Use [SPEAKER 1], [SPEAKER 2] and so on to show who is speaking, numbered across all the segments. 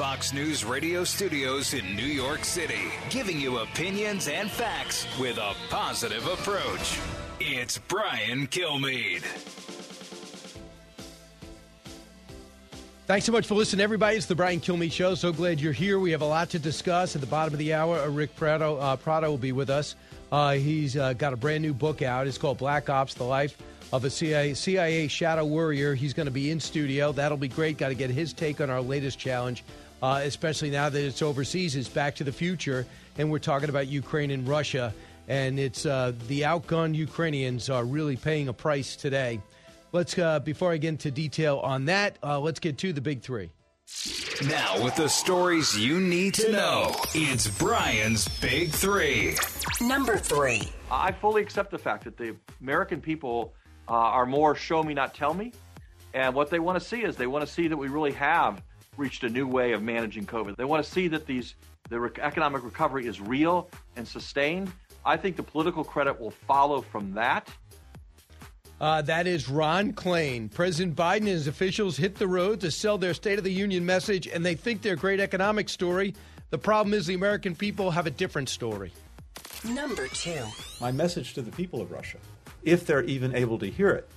[SPEAKER 1] Fox News radio studios in New York City, giving you opinions and facts with a positive approach. It's Brian Kilmeade.
[SPEAKER 2] Thanks so much for listening, everybody. It's the Brian Kilmeade Show. So glad you're here. We have a lot to discuss. At the bottom of the hour, Rick Prado, uh, Prado will be with us. Uh, he's uh, got a brand new book out. It's called Black Ops: The Life of a CIA, CIA Shadow Warrior. He's going to be in studio. That'll be great. Got to get his take on our latest challenge, uh, especially now that it's overseas. It's Back to the Future, and we're talking about Ukraine and Russia. And it's uh, the outgunned Ukrainians are really paying a price today. Let's uh, before I get into detail on that, uh, let's get to the big three.
[SPEAKER 1] Now, with the stories you need to know, it's Brian's Big Three.
[SPEAKER 3] Number three.
[SPEAKER 4] I fully accept the fact that the American people uh, are more show me, not tell me. And what they want to see is they want to see that we really have reached a new way of managing COVID. They want to see that these the re- economic recovery is real and sustained. I think the political credit will follow from that.
[SPEAKER 2] Uh, that is Ron Klain. President Biden and his officials hit the road to sell their State of the Union message, and they think their great economic story. The problem is the American people have a different story.
[SPEAKER 3] Number two.
[SPEAKER 5] My message to the people of Russia, if they're even able to hear it,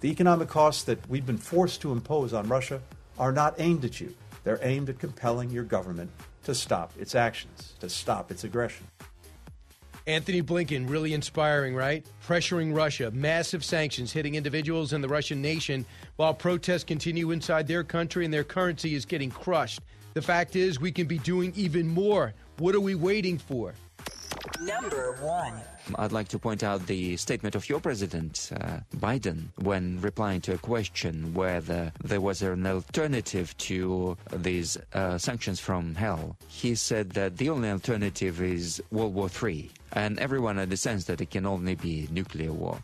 [SPEAKER 5] the economic costs that we've been forced to impose on Russia are not aimed at you. They're aimed at compelling your government to stop its actions, to stop its aggression.
[SPEAKER 2] Antony Blinken, really inspiring, right? Pressuring Russia, massive sanctions hitting individuals in the Russian nation while protests continue inside their country and their currency is getting crushed. The fact is, we can be doing even more. What are we waiting for?
[SPEAKER 3] Number one.
[SPEAKER 6] I'd like to point out the statement of your president, uh, Biden, when replying to a question whether there was an alternative to these uh, sanctions from hell. He said that the only alternative is World War III, and everyone understands that it can only be nuclear war.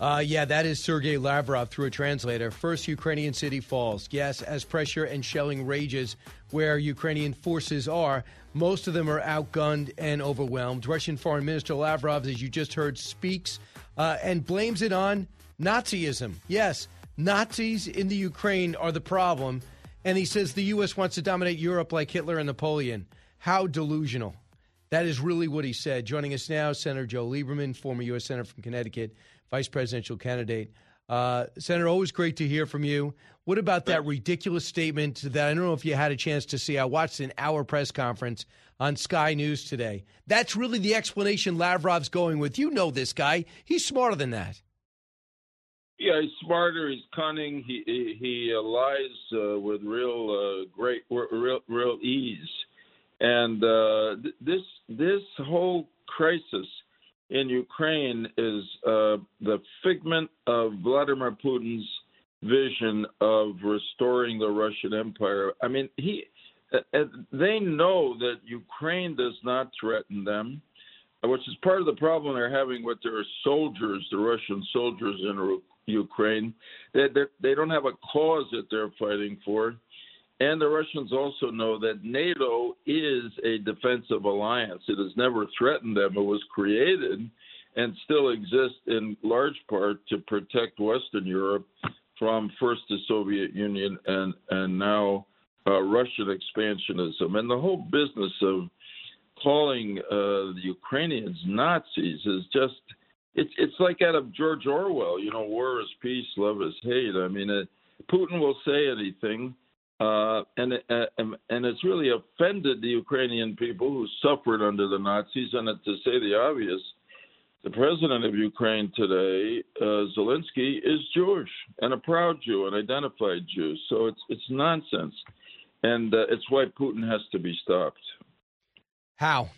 [SPEAKER 2] Uh, yeah, that is Sergei Lavrov through a translator. First Ukrainian city falls. Yes, as pressure and shelling rages where Ukrainian forces are, most of them are outgunned and overwhelmed. Russian Foreign Minister Lavrov, as you just heard, speaks uh, and blames it on Nazism. Yes, Nazis in the Ukraine are the problem. And he says the U.S. wants to dominate Europe like Hitler and Napoleon. How delusional. That is really what he said. Joining us now, Senator Joe Lieberman, former U.S. Senator from Connecticut, vice presidential candidate. Uh, Senator, always great to hear from you. What about that ridiculous statement that I don't know if you had a chance to see? I watched an hour press conference on Sky News today. That's really the explanation Lavrov's going with. You know this guy. He's smarter than that.
[SPEAKER 7] Yeah, he's smarter. He's cunning. He he, he uh, lies uh, with real uh, great, real real ease. And uh, th- this this whole crisis in Ukraine is uh, the figment of Vladimir Putin's vision of restoring the Russian Empire. I mean, he uh, they know that Ukraine does not threaten them, which is part of the problem they're having with their soldiers, the Russian soldiers in Ukraine. They they don't have a cause that they're fighting for. And the Russians also know that NATO is a defensive alliance. It has never threatened them. It was created and still exists in large part to protect Western Europe from first the Soviet Union and and now uh, Russian expansionism. And the whole business of calling uh, the Ukrainians Nazis is just it's it's like out of George Orwell. You know, war is peace, love is hate. I mean, uh, Putin will say anything uh, and uh, and it's really offended the Ukrainian people who suffered under the Nazis. And to say the obvious, the president of Ukraine today, uh, Zelensky, is Jewish and a proud Jew, an identified Jew. So it's it's nonsense, and uh, it's why Putin has to be stopped.
[SPEAKER 2] How?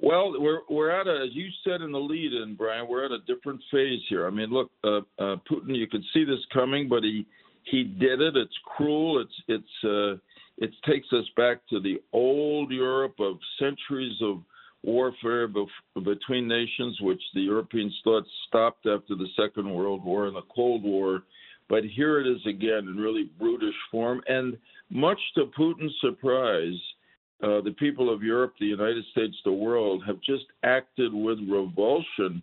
[SPEAKER 7] Well, we're we're at a, as you said in the lead-in, Brian. We're at a different phase here. I mean, look, uh, uh, Putin. You could see this coming, but he he did it. It's cruel. It's it's uh, it takes us back to the old Europe of centuries of warfare bef- between nations, which the Europeans thought stopped after the Second World War and the Cold War. But here it is again in really brutish form, and much to Putin's surprise uh, the people of Europe, the United States, the world have just acted with revulsion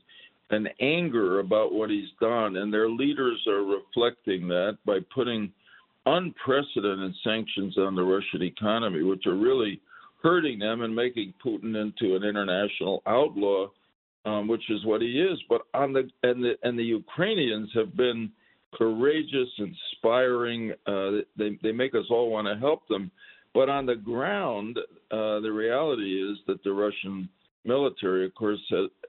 [SPEAKER 7] and anger about what he's done. And their leaders are reflecting that by putting unprecedented sanctions on the Russian economy, which are really hurting them and making Putin into an international outlaw, um, which is what he is. But on the and the and the Ukrainians have been courageous, inspiring. Uh, they they make us all want to help them. But on the ground, uh, the reality is that the Russian military, of course,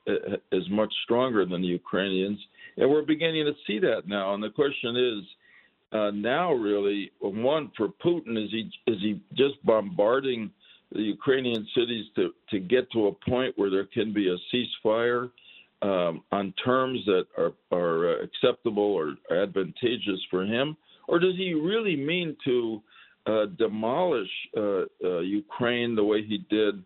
[SPEAKER 7] is much stronger than the Ukrainians, and we're beginning to see that now. And the question is, uh, now really, one for Putin is he is he just bombarding the Ukrainian cities to to get to a point where there can be a ceasefire um, on terms that are are acceptable or advantageous for him, or does he really mean to uh, demolish uh, uh, Ukraine the way he did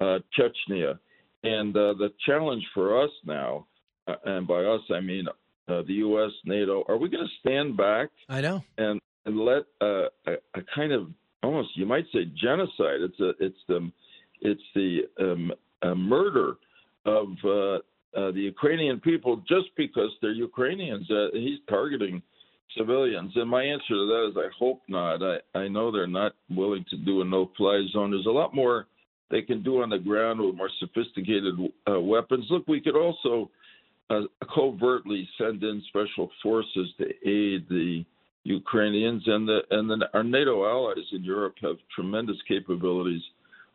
[SPEAKER 7] uh, Chechnya. And uh, the challenge for us now, uh, and by us I mean the U.S., NATO, are we going to stand back?
[SPEAKER 2] I know.
[SPEAKER 7] And and let a, a, kind of almost you might say genocide. It's a it's the it's the um, murder of uh, the Ukrainian people just because they're Ukrainians. Uh, he's targeting civilians? And my answer to that is I hope not. I, I know they're not willing to do a no fly zone. There's a lot more they can do on the ground with more sophisticated uh, weapons. Look, we could also uh, covertly send in special forces to aid the Ukrainians, and the and the, our NATO allies in Europe have tremendous capabilities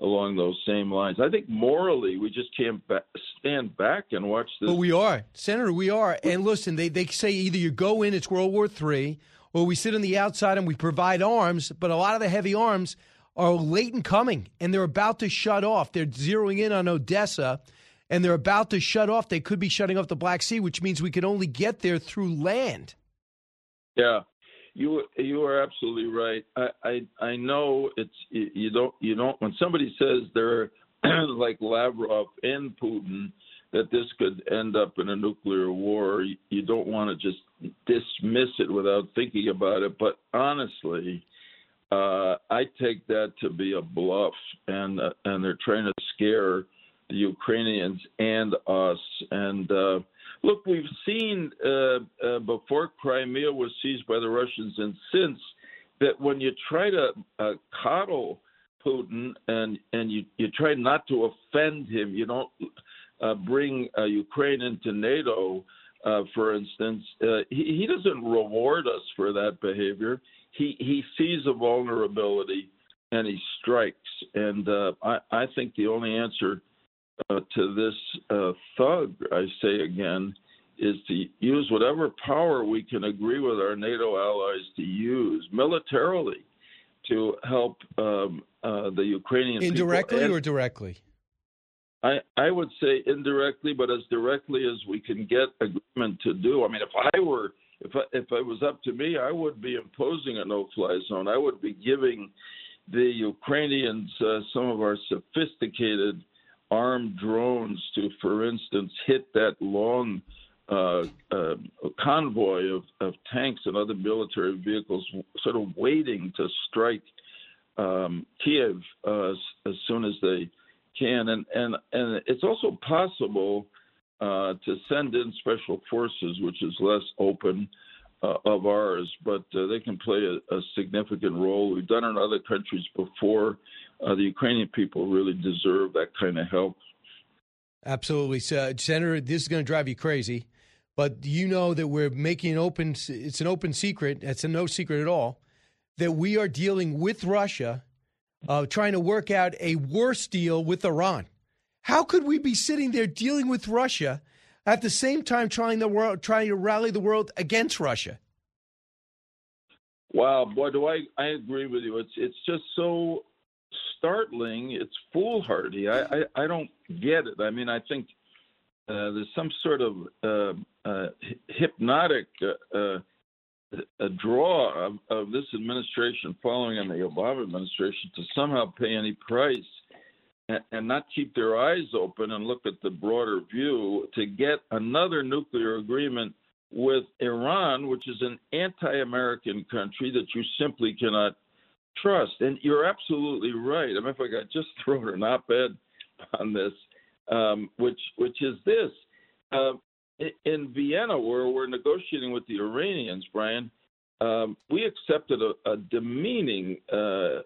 [SPEAKER 7] along those same lines. I think morally, we just can't ba- stand back and watch this.
[SPEAKER 2] But we are, Senator. We are. And listen, they they say either you go in, it's World War III, or we sit on the outside and we provide arms. But a lot of the heavy arms are late in coming, and they're about to shut off. They're zeroing in on Odessa. And they're about to shut off. They could be shutting off the Black Sea, which means we can only get there through land.
[SPEAKER 7] Yeah, you you are absolutely right. I, I I know it's you don't you don't when somebody says they're like Lavrov and Putin that this could end up in a nuclear war, you don't want to just dismiss it without thinking about it. But honestly, uh, I take that to be a bluff, and uh, and they're trying to scare the Ukrainians and us. And uh, look, we've seen uh, uh, before Crimea was seized by the Russians, and since that when you try to uh, coddle Putin and and you you try not to offend him, you don't bring Ukraine into NATO. for instance, he, he doesn't reward us for that behavior. He he sees a vulnerability and he strikes. And I I think the only answer uh, to this uh, thug, I say again, is to use whatever power we can agree with our NATO allies to use militarily to help um, uh, the Ukrainian
[SPEAKER 2] indirectly
[SPEAKER 7] and
[SPEAKER 2] or directly.
[SPEAKER 7] I, I would say indirectly, but as directly as we can get agreement to do. I mean, if I were if I, if it was up to me, I would be imposing a no-fly zone. I would be giving the Ukrainians uh, some of our sophisticated armed drones to, for instance, hit that long uh, uh, convoy of, of, tanks and other military vehicles, sort of waiting to strike um, Kiev uh, as soon as they can. And and and it's also possible uh, to send in special forces, which is less open. Uh, of ours, but uh, they can play a, a, significant role. We've done it in other countries before uh, the Ukrainian people really deserve that kind of help.
[SPEAKER 2] Absolutely, so, Senator. This is going to drive you crazy, but you know that we're making an open. It's an open secret. It's a no secret at all that we are dealing with Russia, uh, trying to work out a worse deal with Iran. How could we be sitting there dealing with Russia at the same time trying the world, trying to rally the world against Russia?
[SPEAKER 7] Wow, boy, do I I agree with you. It's it's just so startling. It's foolhardy. I, I, I don't get it. I mean, I think uh, there's some sort of uh, uh, hypnotic uh, uh, a draw of, of, this administration following on the Obama administration to somehow pay any price and, not keep their eyes open and look at the broader view to get another nuclear agreement with Iran, which is an anti American country that you simply cannot trust. And you're absolutely right. I mean, if I got just thrown an op ed on this, um, which, which is this. Uh, in Vienna, where we're negotiating with the Iranians, Brian, um, we accepted a, a demeaning uh,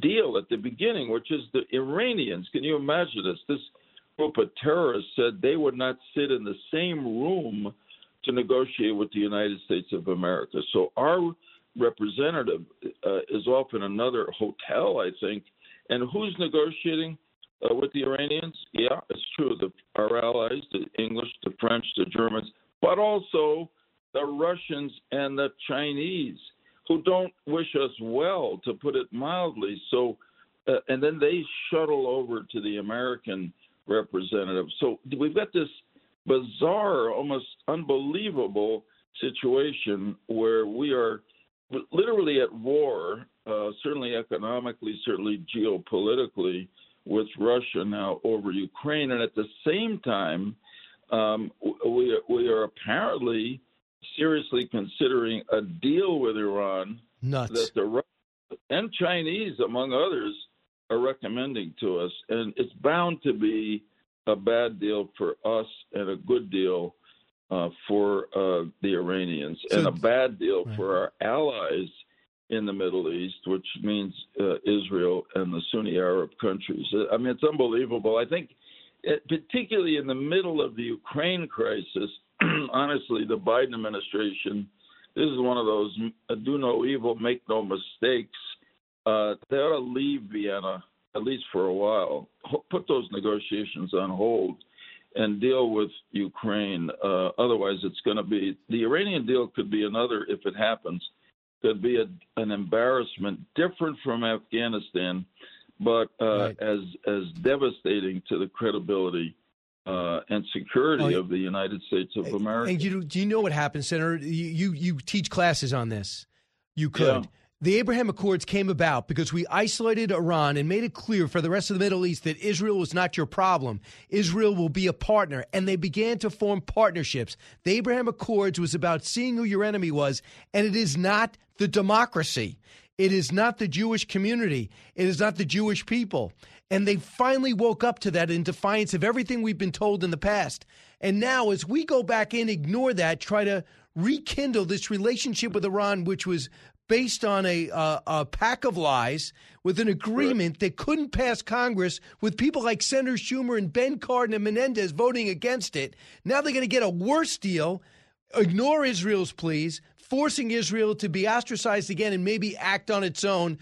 [SPEAKER 7] deal at the beginning, which is the Iranians. Can you imagine this? This group of terrorists said they would not sit in the same room to negotiate with the United States of America. So our representative uh, is off in another hotel, I think. And who's negotiating? uh, with the Iranians? Yeah, it's true. The, our allies, the English, the French, the Germans, but also the Russians and the Chinese, who don't wish us well, to put it mildly. So, uh, and then they shuttle over to the American representative. So we've got this bizarre, almost unbelievable situation where we are literally at war, uh, certainly economically, certainly geopolitically, with Russia now over Ukraine, and at the same time, um, we we are apparently seriously considering a deal with Iran
[SPEAKER 2] Nuts.
[SPEAKER 7] that the Russians and Chinese, among others, are recommending to us, and it's bound to be a bad deal for us and a good deal uh, for uh, the Iranians, so, and a bad deal right. for our allies in the Middle East, which means uh, Israel and the Sunni Arab countries. Uh, I mean, it's unbelievable. I think, it, uh, particularly in the middle of the Ukraine crisis, honestly, the Biden administration, this is one of those uh, do no evil, make no mistakes. Uh, they ought to leave Vienna, at least for a while, put those negotiations on hold and deal with Ukraine. Uh, otherwise, it's going to be the Iranian deal could be another, if it happens, could be a, an embarrassment different from Afghanistan, but uh, right. as as devastating to the credibility uh, and security oh, of the United States of America.
[SPEAKER 2] And you, do you know what happens, Senator? You, you, you teach classes on this. You could. Yeah. The Abraham Accords came about because we isolated Iran and made it clear for the rest of the Middle East that Israel was not your problem. Israel will be a partner. And they began to form partnerships. The Abraham Accords was about seeing who your enemy was, and it is not the democracy. It is not the Jewish community. It is not the Jewish people. And they finally woke up to that in defiance of everything we've been told in the past. And now, as we go back in, ignore that, try to rekindle this relationship with Iran, which was based on a, uh, a pack of lies with an agreement that couldn't pass Congress with people like Senator Schumer and Ben Cardin and Menendez voting against it. Now they're going to get a worse deal, ignore Israel's pleas, forcing Israel to be ostracized again and maybe act on its own,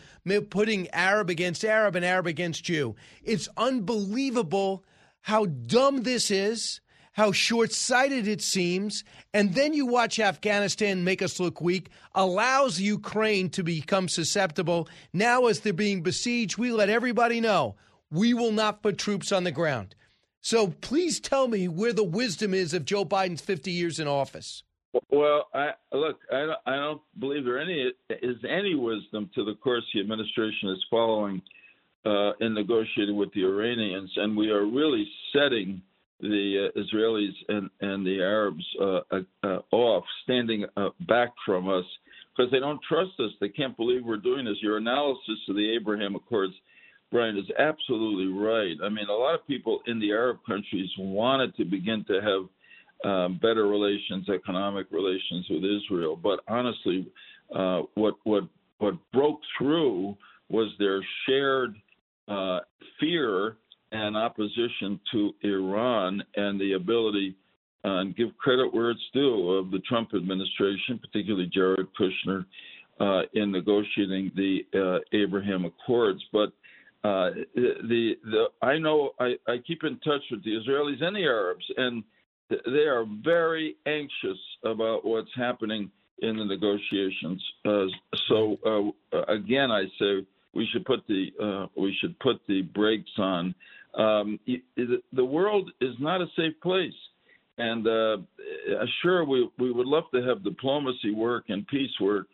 [SPEAKER 2] putting Arab against Arab and Arab against Jew. It's unbelievable how dumb this is how short sighted it seems, and then you watch Afghanistan make us look weak, allows Ukraine to become susceptible. Now, as they're being besieged, we let everybody know we will not put troops on the ground. So please tell me where the wisdom is of Joe Biden's 50 years in office.
[SPEAKER 7] Well, I, look, I don't, I don't believe there any is any wisdom to the course the administration is following uh, in negotiating with the Iranians, and we are really setting the uh, Israelis and, and the Arabs uh, uh, uh off, standing uh, back from us because they don't trust us. They can't believe we're doing this. Your analysis of the Abraham Accords, Brian, is absolutely right. I mean, a lot of people in the Arab countries wanted to begin to have um, better relations, economic relations with Israel, but honestly, uh, what what what broke through was their shared fear and opposition to Iran and the ability uh, and give credit where it's due of the Trump administration, particularly Jared Kushner, uh, in negotiating the uh, Abraham Accords. But uh, the, the I know I, I keep in touch with the Israelis and the Arabs, and they are very anxious about what's happening in the negotiations. Uh, so uh, again, I say we should put the uh, we should put the brakes on. Um, the world is not a safe place, and uh, sure we we would love to have diplomacy work and peace work,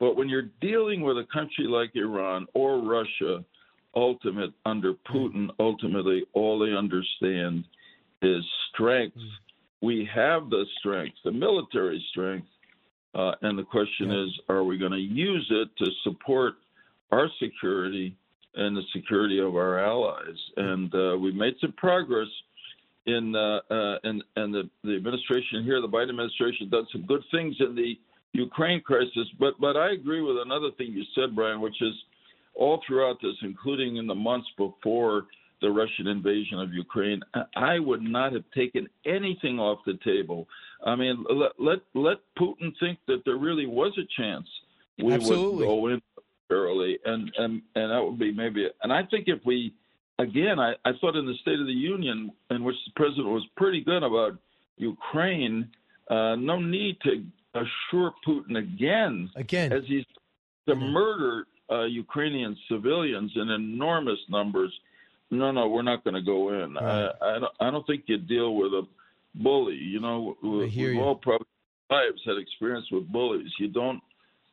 [SPEAKER 7] but when you're dealing with a country like Iran or Russia, ultimate under Putin, ultimately all they understand is strength. Mm. We have the strength, the military strength, uh, and the question yeah. is, are we going to use it to support our security and the security of our allies? And uh, we've made some progress in, uh, uh, and, and the, the administration here, the Biden administration, done some good things in the Ukraine crisis. But but I agree with another thing you said, Brian, which is all throughout this, including in the months before the Russian invasion of Ukraine, I would not have taken anything off the table. I mean, let let, let Putin think that there really was a chance we
[SPEAKER 2] Absolutely.
[SPEAKER 7] would go in early, and and and that would be maybe. And I think if we, again, I, I thought in the State of the Union, in which the president was pretty good about Ukraine, uh, no need to assure Putin again,
[SPEAKER 2] again,
[SPEAKER 7] as he's to murder uh, Ukrainian civilians in enormous numbers. No, no, we're not going to go in. Right. I, I, don't, I don't think you deal with a bully. You know, we've
[SPEAKER 2] you.
[SPEAKER 7] all probably lives had experience with bullies. You don't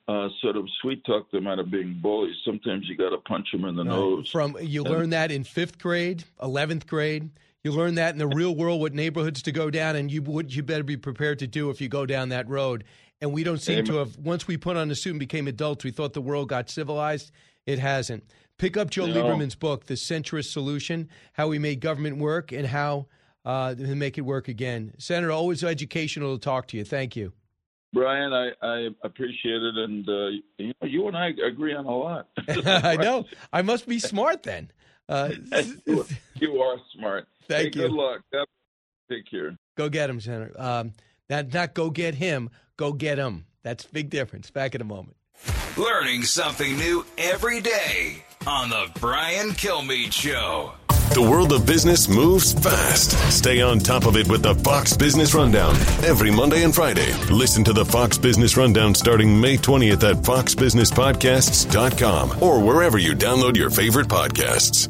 [SPEAKER 7] uh, sort of sweet talk them out of being bullies. Sometimes you got to punch them in the right. nose.
[SPEAKER 2] From you and, learn that in fifth grade, eleventh grade. You learn that in the real world, what neighborhoods to go down, and you what you better be prepared to do if you go down that road. And we don't seem Amen. to have. Once we put on the suit and became adults, we thought the world got civilized. It hasn't. Pick up Joe no. Lieberman's book, The Centrist Solution: How We Made Government Work and How uh, to Make It Work Again. Senator, always educational to talk to you. Thank you.
[SPEAKER 7] Brian, I, I appreciate it, and uh, you, know, you and I agree on a lot.
[SPEAKER 2] I know. I must be smart then. Uh,
[SPEAKER 7] you are smart.
[SPEAKER 2] Thank
[SPEAKER 7] hey,
[SPEAKER 2] you.
[SPEAKER 7] Good luck. Take care.
[SPEAKER 2] Go get him, Senator. Um, not, not go get him. Go get them. That's a big difference. Back in a moment.
[SPEAKER 1] Learning something new every day on the Brian Kilmeade Show.
[SPEAKER 8] The world of business moves fast. Stay on top of it with the Fox Business Rundown every Monday and Friday. Listen to the Fox Business Rundown starting May 20th at foxbusinesspodcasts.com or wherever you download your favorite podcasts.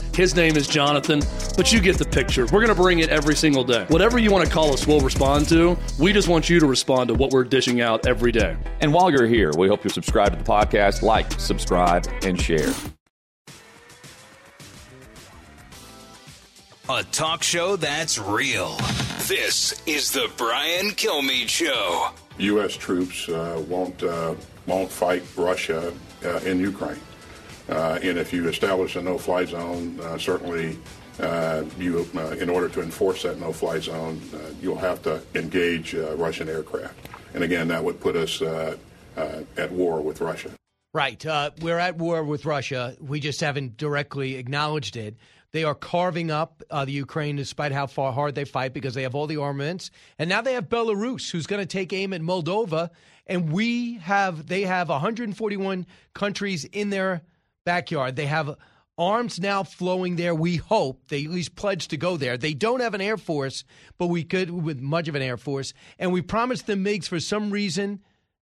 [SPEAKER 9] His name is Jonathan, but you get the picture. We're going to bring it every single day. Whatever you want to call us, we'll respond to. We just want you to respond to what we're dishing out every day.
[SPEAKER 10] And while you're here, we hope you subscribe to the podcast, like, subscribe, and share.
[SPEAKER 1] A talk show that's real. This is the Brian Kilmeade Show.
[SPEAKER 11] U.S. troops uh, won't uh, won't fight Russia uh, in Ukraine, Uh, and if you establish a no-fly zone, uh, certainly uh, you, uh, in order to enforce that no-fly zone, uh, you'll have to engage Russian aircraft, and again, that would put us at war with Russia.
[SPEAKER 2] Right, we're at war with Russia. We just haven't directly acknowledged it. They are carving up uh, the Ukraine despite how far hard they fight because they have all the armaments. And now they have Belarus, who's going to take aim at Moldova. And we have, they have 141 countries in their backyard. They have arms now flowing there. We hope they at least pledge to go there. They don't have an air force, but we could with much of an air force. And we promised them MiGs for some reason.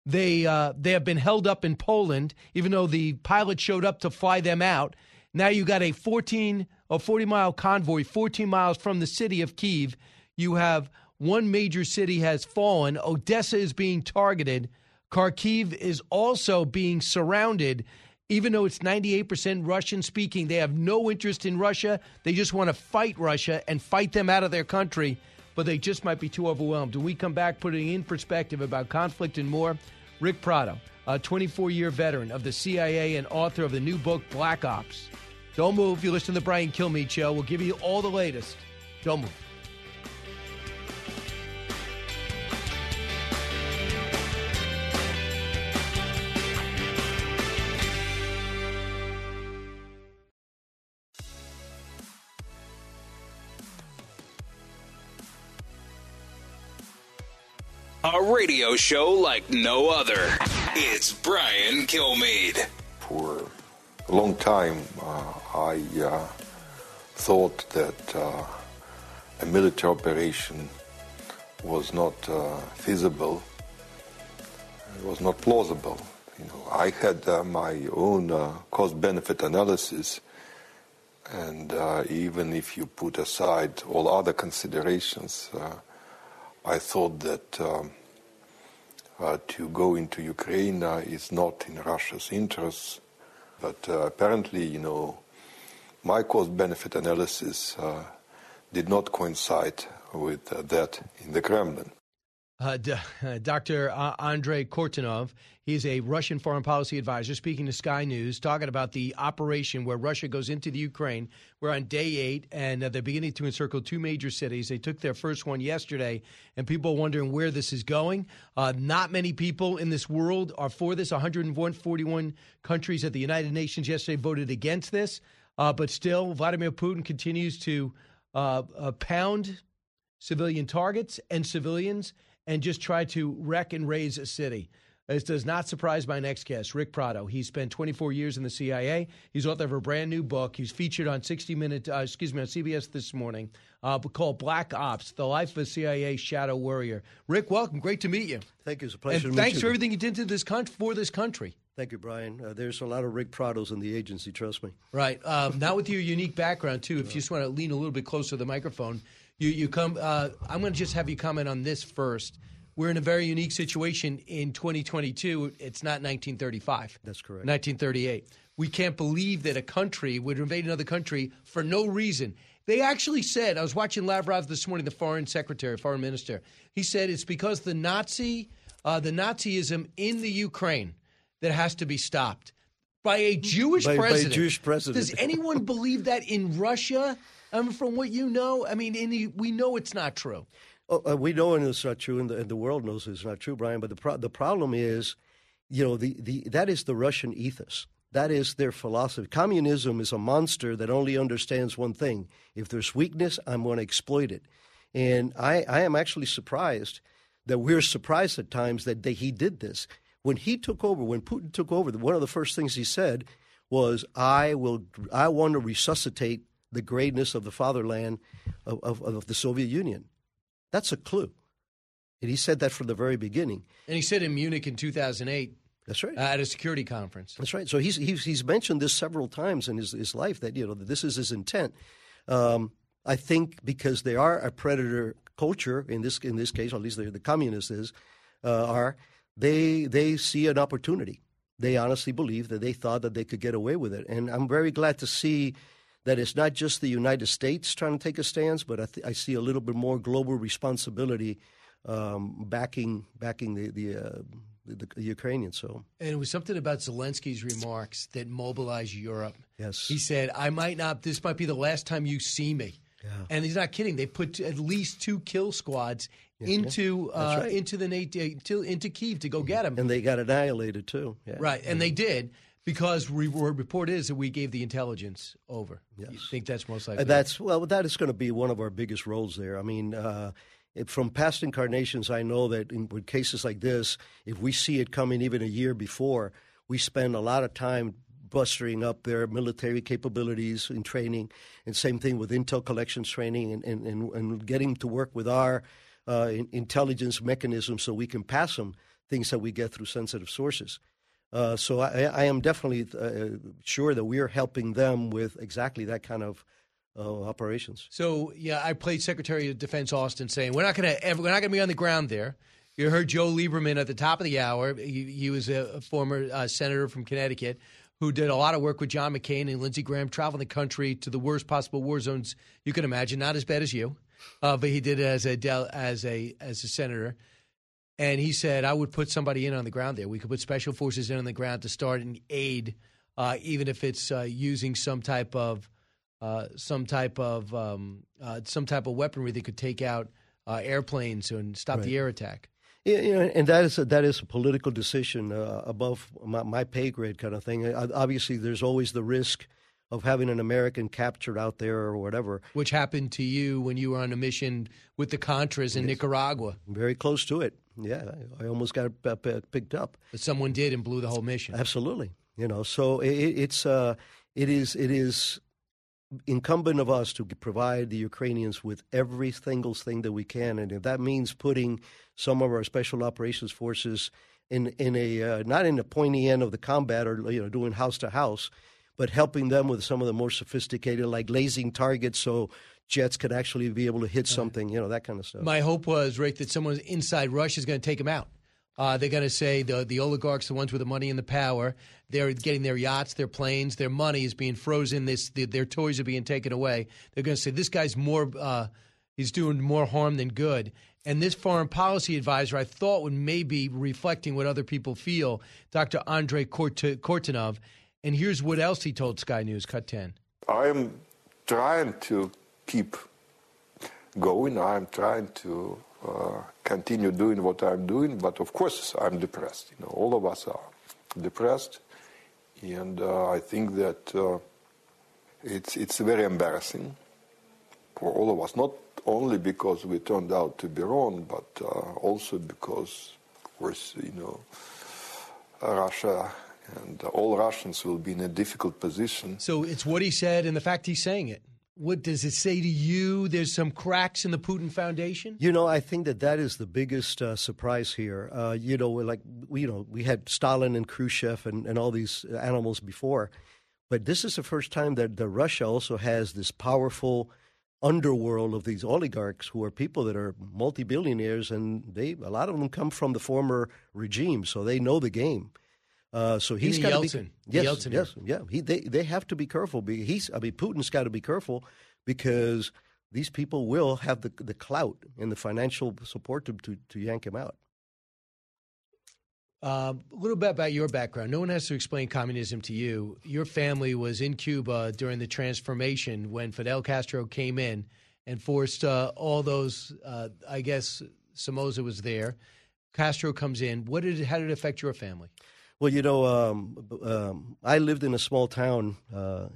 [SPEAKER 2] They uh, they have been held up in Poland, even though the pilot showed up to fly them out. Now you got a 14 or 40 mile convoy 14 miles from the city of Kiev. You have one major city has fallen. Odessa is being targeted. Kharkiv is also being surrounded. Even though it's 98% Russian speaking, they have no interest in Russia. They just want to fight Russia and fight them out of their country, but they just might be too overwhelmed. When we come back, putting in perspective about conflict and more, Rick Prado, a 24 year veteran of the CIA and author of the new book, Black Ops. Don't move. You listen to the Brian Kilmeade Show. We'll give you all the latest. Don't move.
[SPEAKER 1] A radio show like no other. It's Brian Kilmeade.
[SPEAKER 12] For a long time, uh, I uh, thought that uh, a military operation was not uh, feasible. It was not plausible. You know, I had uh, my own uh, cost-benefit analysis, and even if you put aside all other considerations, I thought that. Um, uh, to go into Ukraine uh, is not in Russia's interests. But uh, apparently, you know, my cost benefit analysis uh, did not coincide with that in the Kremlin.
[SPEAKER 2] Uh, D- Dr. Andrei Kortunov, he's a Russian foreign policy advisor speaking to Sky News, talking about the operation where Russia goes into the Ukraine. We're on day eight, and they're beginning to encircle two major cities. They took their first one yesterday, and people are wondering where this is going. Uh, not many people in this world are for this. 141 countries at the United Nations yesterday voted against this, uh, but still, Vladimir Putin continues to uh, uh, pound civilian targets and civilians and just try to wreck and raze a city. This does not surprise my next guest, Rick Prado. He spent 24 years in the CIA. He's author of a brand new book. He's featured on 60 Minute, uh, excuse me, on CBS this morning, uh, called Black Ops: The Life of a CIA Shadow Warrior. Rick, welcome. Great to meet you.
[SPEAKER 13] Thank you. It's a pleasure.
[SPEAKER 2] And thanks for everything you did to this con- for this country.
[SPEAKER 13] Thank you, Brian. Uh, there's a lot of Rick Prados in the agency. Trust me.
[SPEAKER 2] Right. Um, now with your unique background too, if you just want to lean a little bit closer to the microphone, you you come. Uh, I'm going to just have you comment on this first we're in a very unique situation in 2022. It's not 1935.
[SPEAKER 13] That's correct.
[SPEAKER 2] 1938. We can't believe that a country would invade another country for no reason. They actually said, I was watching Lavrov this morning, the foreign secretary, foreign minister. He said it's because the Nazi, uh, the Nazism in the Ukraine that has to be stopped by a Jewish
[SPEAKER 13] by,
[SPEAKER 2] president.
[SPEAKER 13] By a Jewish president.
[SPEAKER 2] Does anyone believe that in Russia? I mean, from what you know, I mean, the, we know it's not true.
[SPEAKER 13] Oh, uh, we know it's not true, and the, and the, world knows it's not true, Brian. But the pro- the problem is, you know, the, the that is the Russian ethos. That is their philosophy. Communism is a monster that only understands one thing: if there's weakness, I'm going to exploit it. And I, I am actually surprised that we're surprised at times that they, he did this. When he took over, when Putin took over, one of the first things he said was, "I will, I want to resuscitate the greatness of the fatherland of, of, of the Soviet Union." That's a clue. And he said that from the very beginning.
[SPEAKER 2] And he said in Munich in 2008.
[SPEAKER 13] That's right.
[SPEAKER 2] Uh, at a security conference.
[SPEAKER 13] That's right. So he's, he's, he's mentioned this several times in his, his life that, you know, that this is his intent. Um, I think because they are a predator culture, in this, in this case, or at least the communists is, uh, are, they, they see an opportunity. They honestly believe that they thought that they could get away with it. And I'm very glad to see that it's not just the United States trying to take a stance, but I, th- I see a little bit more global responsibility um, backing backing the the, uh, the, the, Ukrainians. So,
[SPEAKER 2] and it was something about Zelensky's remarks that mobilized Europe.
[SPEAKER 13] Yes,
[SPEAKER 2] he said, "I might not. This might be the last time you see me."
[SPEAKER 13] Yeah.
[SPEAKER 2] And he's not kidding. They put at least two kill squads yeah, into
[SPEAKER 13] yeah.
[SPEAKER 2] Uh,
[SPEAKER 13] right.
[SPEAKER 2] into the into into Kiev to go get him,
[SPEAKER 13] and they got annihilated too.
[SPEAKER 2] Right, and they did. Because we, report is that we gave the intelligence over.
[SPEAKER 13] Yes.
[SPEAKER 2] You think that's most likely?
[SPEAKER 13] Uh, that's well, that is going to be one of our biggest roles there. I mean, uh, it, from past incarnations, I know that in, in cases like this, if we see it coming even a year before, we spend a lot of time bustering up their military capabilities in training, and same thing with intel collections training, and and, and, and getting to work with our uh, intelligence mechanisms so we can pass them things that we get through sensitive sources. Uh, so I, I, am definitely uh, sure that we're helping them with exactly that kind of uh, operations.
[SPEAKER 2] So yeah, I played Secretary of Defense Austin saying we're not going to we're not going to be on the ground there. You heard Joe Lieberman at the top of the hour. He, he was a, a former uh, senator from Connecticut who did a lot of work with John McCain and Lindsey Graham, traveling the country to the worst possible war zones you can imagine. Not as bad as you, uh, but he did it as a as a as a senator. And he said, I would put somebody in on the ground there. We could put special forces in on the ground to start and aid, uh, even if it's uh, using some type of uh, some type of um, uh, some type of weaponry that could take out uh, airplanes and stop
[SPEAKER 13] Right.
[SPEAKER 2] the air attack.
[SPEAKER 13] Yeah, you know, and that is a, that is a political decision uh, above my, my pay grade kind of thing. Obviously, there's always the risk of having an American captured out there or whatever.
[SPEAKER 2] Which happened to you when you were on a mission with the Contras in Nicaragua.
[SPEAKER 13] Very close to it. Yeah, I almost got uh, picked up.
[SPEAKER 2] But someone did and blew the whole mission.
[SPEAKER 13] Absolutely. You know, so it, it's uh, it is it is incumbent of us to provide the Ukrainians with every single thing that we can, and if that means putting some of our special operations forces in in a uh, not in the pointy end of the combat or you know doing house to house, but helping them with some of the more sophisticated like lasing targets so jets could actually be able to hit something, you know that kind of stuff.
[SPEAKER 2] My hope was, Rick, that someone inside Russia is going to take him out. Uh, they're going to say the the oligarchs, the ones with the money and the power, they're getting their yachts, their planes, their money is being frozen. This the, their toys are being taken away. They're going to say this guy's more, uh, he's doing more harm than good. And this foreign policy advisor, I thought, would maybe reflecting what other people feel, Dr. Andrei Kort- Kortunov. And here's what else he told Sky News. Cut ten.
[SPEAKER 12] I'm trying to keep going. I'm trying to uh, continue doing what I'm doing, but of course I'm depressed. You know, all of us are depressed, and uh, I think that uh, it's it's very embarrassing for all of us. Not only because we turned out to be wrong, but uh, also because, of course, you know, Russia and all Russians will be in a difficult position.
[SPEAKER 2] So it's what he said and the fact he's saying it. What does it say to you? There's some cracks in the Putin Foundation.
[SPEAKER 13] You know, I think that that is the biggest uh, surprise here. Uh, you know, like we, you know, we had Stalin and Khrushchev and, and all these animals before, but this is the first time that, that Russia also has this powerful underworld of these oligarchs who are people that are multi-billionaires, and they a lot of them come from the former regime, so they know the game. Uh, so he's got to be yes,
[SPEAKER 2] Yeltsin
[SPEAKER 13] yes, yeah. He they they have to be careful. He's I mean Putin's got to be careful because these people will have the the clout and the financial support to to, to yank him out.
[SPEAKER 2] Um, a little bit about your background. No one has to explain communism to you. Your family was in Cuba during the transformation when Fidel Castro came in and forced uh, all those. Uh, I guess Somoza was there. Castro comes in. What did how did it affect your family?
[SPEAKER 13] Well, you know, um, um, I lived in a small town uh,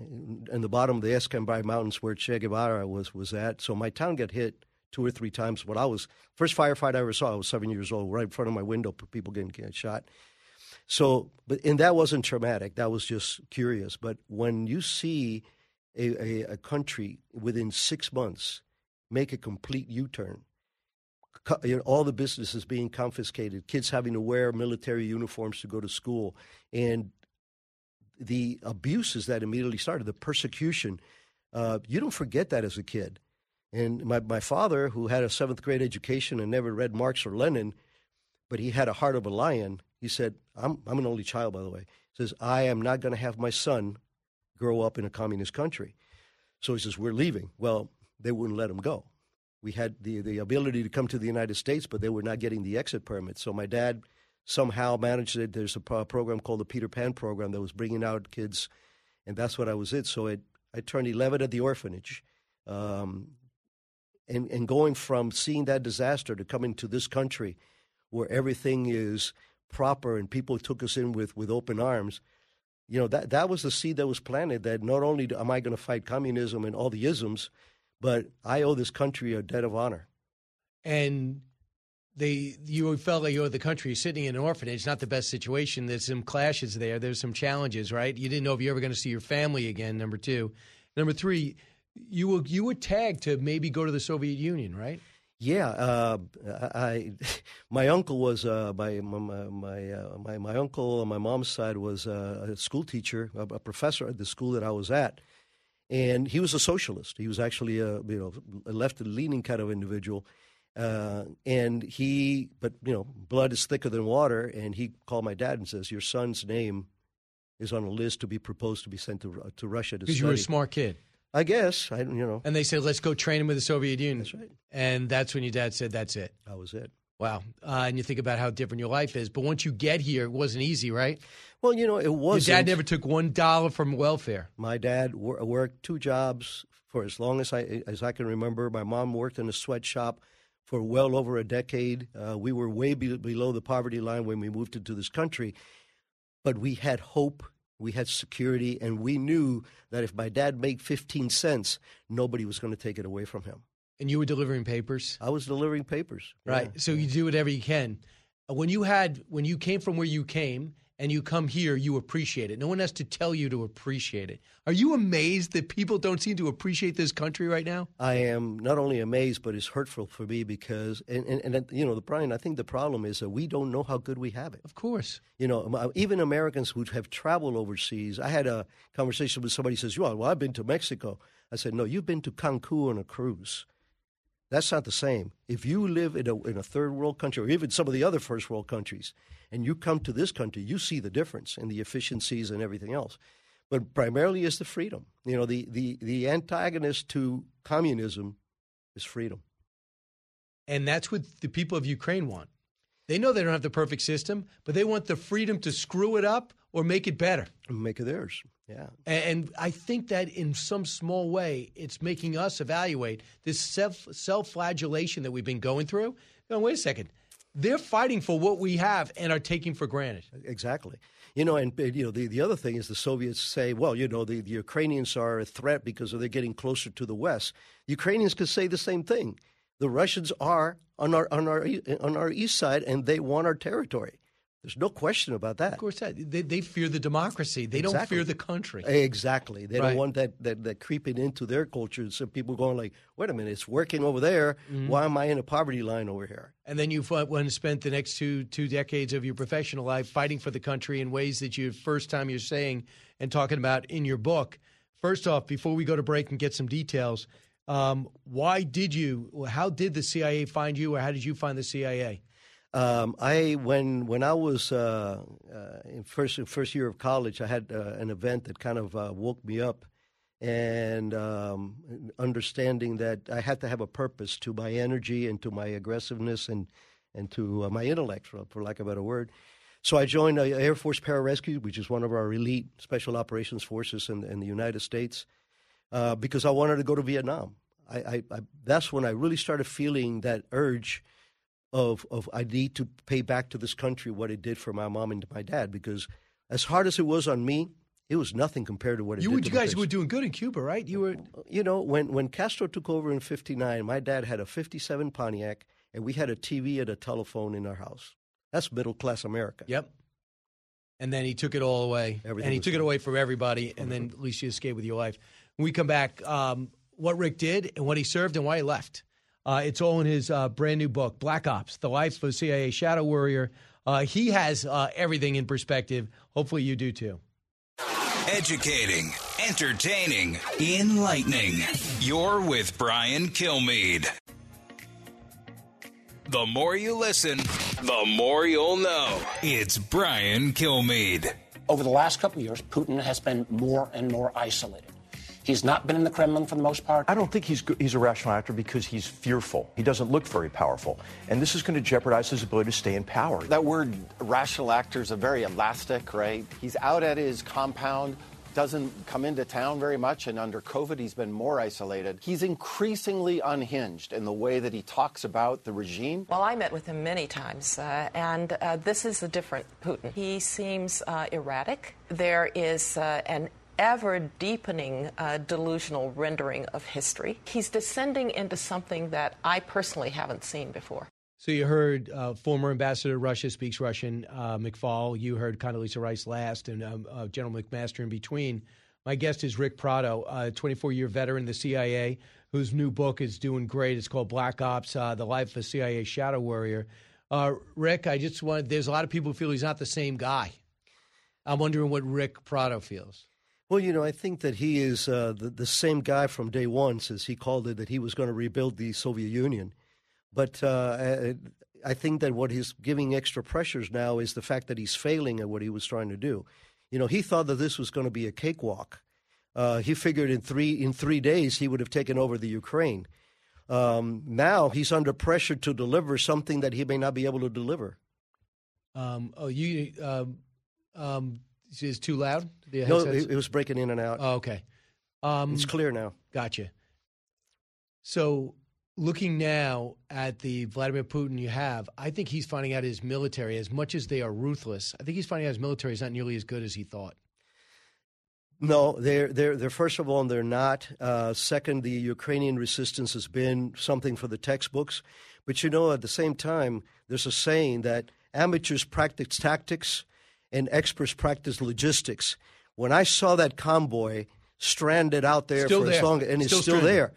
[SPEAKER 13] in, the bottom of the Escambray Mountains where Che Guevara was was at. So my town got hit two or three times. When I was first firefight I ever saw, I was seven years old, right in front of my window, people getting, getting shot. So, but and that wasn't traumatic. That was just curious. But when you see a, a, a country within six months make a complete U-turn, you know, all the businesses being confiscated, kids having to wear military uniforms to go to school, and the abuses that immediately started, the persecution. Uh, you don't forget that as a kid. And my, my father, who had a seventh grade education and never read Marx or Lenin, but he had a heart of a lion, he said, I'm, I'm an only child, by the way. He says, I am not going to have my son grow up in a communist country. So he says, We're leaving. Well, they wouldn't let him go. We had the, the ability to come to the United States, but they were not getting the exit permit. So my dad somehow managed it. There's a program called the Peter Pan program that was bringing out kids, and that's what I was it. So it, I turned 11 at the orphanage. Um, and, and going from seeing that disaster to coming to this country where everything is proper and people took us in with, with open arms, you know, that, that was the seed that was planted that not only am I going to fight communism and all the isms, but I owe this country a debt of honor.
[SPEAKER 2] And they, you felt like you owe the country sitting in an orphanage, not the best situation. There's some clashes there. There's some challenges, right? You didn't know if you were ever going to see your family again, number two. Number three, you were you were tagged to maybe go to the Soviet Union, right?
[SPEAKER 13] Yeah, uh, I my uncle was uh, my my my, uh, my, my uncle on my mom's side was uh, a school teacher, a, professor at the school that I was at, and he was a socialist. He was actually a you know a left leaning kind of individual, uh, and he but you know blood is thicker than water, and he called my dad and says, "Your son's name is on a list to be proposed to be sent to to Russia to
[SPEAKER 2] because you were a smart kid."
[SPEAKER 13] I guess I you know.
[SPEAKER 2] And they said, "Let's go train him with the Soviet Union."
[SPEAKER 13] That's right.
[SPEAKER 2] And that's when your dad said, "That's it."
[SPEAKER 13] That was it.
[SPEAKER 2] Wow. Uh, and you think about how different your life is, but once you get here, it wasn't easy, right?
[SPEAKER 13] Well, you know, it was.
[SPEAKER 2] Your dad never took one dollar from welfare.
[SPEAKER 13] My dad wor- worked two jobs for as long as I as I can remember. My mom worked in a sweatshop for well over a decade. Uh, we were way be- below the poverty line when we moved into this country, but we had hope we had security, and we knew that if my dad made 15 cents, nobody was going to take it away from him.
[SPEAKER 2] And you were delivering papers?
[SPEAKER 13] I was delivering papers.
[SPEAKER 2] Right.
[SPEAKER 13] Yeah.
[SPEAKER 2] So you do whatever you can. Uh, when you had when you came from where you came and you come here, you appreciate it. No one has to tell you to appreciate it. Are you amazed that people don't seem to appreciate this country right now?
[SPEAKER 13] I am not only amazed, but it's hurtful for me because, and, and, and you know, the Brian, I think the problem is that we don't know how good we have it.
[SPEAKER 2] Of course.
[SPEAKER 13] You know, uh, even Americans who have traveled overseas. I had a conversation with somebody who says, well, well, I've been to Mexico. I said, no, you've been to Cancun on a cruise. That's not the same. If you live in a, in a third world country or even some of the other first world countries, and you come to this country, you see the difference in the efficiencies and everything else. But primarily is the freedom. You know, the, the, the antagonist to communism is freedom.
[SPEAKER 2] And that's what the people of Ukraine want. They know they don't have the perfect system, but they want the freedom to screw it up or make it better.
[SPEAKER 13] Make it theirs. Yeah.
[SPEAKER 2] And I think that in some small way, it's making us evaluate this self self flagellation that we've been going through. No, wait a second. They're fighting for what we have and are taking for granted.
[SPEAKER 13] Exactly. You know, and you know, the, the other thing is the Soviets say, well, you know, the, the Ukrainians are a threat because they're getting closer to the West. Ukrainians could say the same thing. The Russians are on our on our on our east side, and they want our territory. There's no question about that.
[SPEAKER 2] Of course, that they, they fear the democracy. They exactly. don't fear the country.
[SPEAKER 13] Exactly. They
[SPEAKER 2] right.
[SPEAKER 13] don't want that, that that creeping into their culture. So people going like, "Wait a minute, it's working over there. Mm-hmm. Why am I in a poverty line over here?"
[SPEAKER 2] And then you went and spent the next two two decades of your professional life fighting for the country in ways that you first time you're saying and talking about in your book. First off, before we go to break and get some details, um, why did you? How did the CIA find you, or how did you find the CIA?
[SPEAKER 13] Um, I when when I was uh, uh, in first first year of college, I had uh, an event that kind of uh, woke me up, and um, understanding that I had to have a purpose to my energy and to my aggressiveness and and to uh, my intellect, for, for lack of a better word. So I joined uh, Air Force Pararescue, which is one of our elite special operations forces in, in the United States, because I wanted to go to Vietnam. I, I, I, that's when I really started feeling that urge of of I need to pay back to this country what it did for my mom and my dad because as hard as it was on me, it was nothing compared to what it
[SPEAKER 2] you,
[SPEAKER 13] did.
[SPEAKER 2] You guys were doing good in Cuba, right? You were,
[SPEAKER 13] you know, when when Castro took over in '59, my dad had a '57 Pontiac, and we had a TV and a telephone in our house. That's middle class America.
[SPEAKER 2] Yep. And then he took it all away,
[SPEAKER 13] Everything
[SPEAKER 2] and he took it away from everybody, and then at least you escaped with your life. When we come back, um, what Rick did and what he served and why he left. Uh, it's all in his uh, brand new book, Black Ops: The Life of a CIA Shadow Warrior. Uh, he has uh, everything in perspective. Hopefully, you do too.
[SPEAKER 1] Educating, entertaining, enlightening. You're with Brian Kilmeade. The more you listen, the more you'll know. It's Brian Kilmeade.
[SPEAKER 14] Over the last couple of years, Putin has been more and more isolated. He's not been in the Kremlin for the most part.
[SPEAKER 15] I don't think he's he's a rational actor because he's fearful. He doesn't look very powerful, and this is going to jeopardize his ability to stay in power.
[SPEAKER 16] That word rational actor is a very elastic, right? He's out at his compound, doesn't come into town very much, and under COVID, he's been more isolated. He's increasingly unhinged in the way that he talks about the regime.
[SPEAKER 17] Well, I met with him many times, uh, and uh, this is a different Putin. He seems uh, erratic. There is uh, an ever deepening uh, delusional rendering of history. He's descending into something that I personally haven't seen before.
[SPEAKER 2] So you heard uh, former ambassador Russia speaks Russian, uh, McFaul. You heard Condoleezza Rice last, and um, uh, General McMaster in between. My guest is Rick Prado, a 24-year veteran of the CIA, whose new book is doing great. It's called Black Ops: uh, The Life of a CIA Shadow Warrior. Uh, Rick, I just want. There's a lot of people who feel he's not the same guy. I'm wondering what Rick Prado feels.
[SPEAKER 13] Well, you know, I think that he is uh, the, the same guy from day one, since he called it that he was going to rebuild the Soviet Union. But uh, I think that what he's giving extra pressures now is the fact that he's failing at what he was trying to do. You know, he thought that this was going to be a cakewalk. Uh, he figured in three in three days he would have taken over the Ukraine. Um, now he's under pressure to deliver something that he may not be able to deliver.
[SPEAKER 2] Um, oh, you um, um, is too loud? The
[SPEAKER 13] no,
[SPEAKER 2] headsets?
[SPEAKER 13] it, it was breaking in and out.
[SPEAKER 2] Oh, okay. Um,
[SPEAKER 13] it's clear now.
[SPEAKER 2] Gotcha. So, looking now at the Vladimir Putin you have, I think he's finding out his military, as much as they are ruthless, I think he's finding out his military is not nearly as good as he thought.
[SPEAKER 13] No, they're they're they're first of all they're not. Uh, second, the Ukrainian resistance has been something for the textbooks, but you know at the same time there's a saying that amateurs practice tactics and experts practice logistics. When I saw that convoy stranded out there
[SPEAKER 2] Still
[SPEAKER 13] for
[SPEAKER 2] there.
[SPEAKER 13] as long and it's
[SPEAKER 2] Still
[SPEAKER 13] still
[SPEAKER 2] stranded.
[SPEAKER 13] there,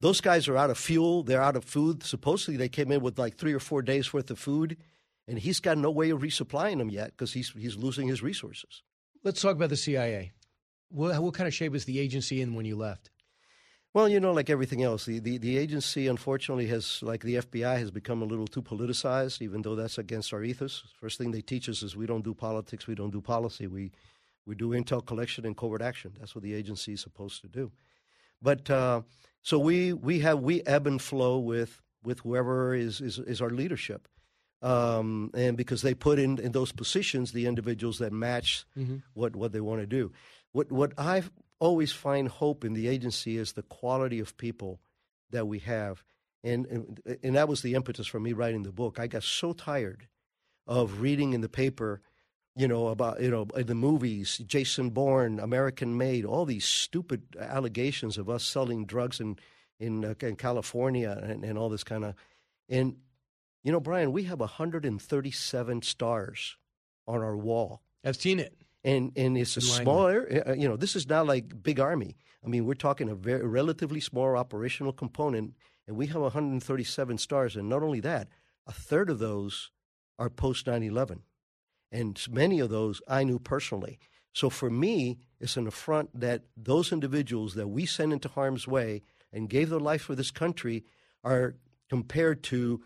[SPEAKER 13] those guys are out of fuel. They're out of food. Supposedly they came in with like three or four days worth of food, and he's got no way of resupplying them yet because he's he's losing his resources.
[SPEAKER 2] Let's talk about the CIA. What, what kind of shape was the agency in when you left?
[SPEAKER 13] Well, you know, like everything else, the, the, the agency unfortunately has, like the FBI, has become a little too politicized, even though that's against our ethos. First thing they teach us is we don't do politics, we don't do policy, we, we do intel collection and covert action. That's what the agency is supposed to do. But uh, so we, we have we ebb and flow with, with whoever is, is, is our leadership. Um, and because they put in, in those positions the individuals that match
[SPEAKER 2] Mhm.
[SPEAKER 13] what, what they want to do. What, what I always find hope in the agency is the quality of people that we have. And, and, and that was the impetus for me writing the book. I got so tired of reading in the paper, you know, about, you know, the movies, Jason Bourne, American Made, all these stupid allegations of us selling drugs in, in, uh, in California and, and all this kind of. And, you know, Brian, we have 137 stars on our wall.
[SPEAKER 2] I've seen it.
[SPEAKER 13] And, and it's a
[SPEAKER 2] In Langley.
[SPEAKER 13] small area. uh, You know, this is not like big army. I mean, we're talking a very relatively small operational component, and we have 137 stars. And not only that, a third of those are post 9 11. And many of those I knew personally. So for me, it's an affront that those individuals that we sent into harm's way and gave their life for this country are compared to,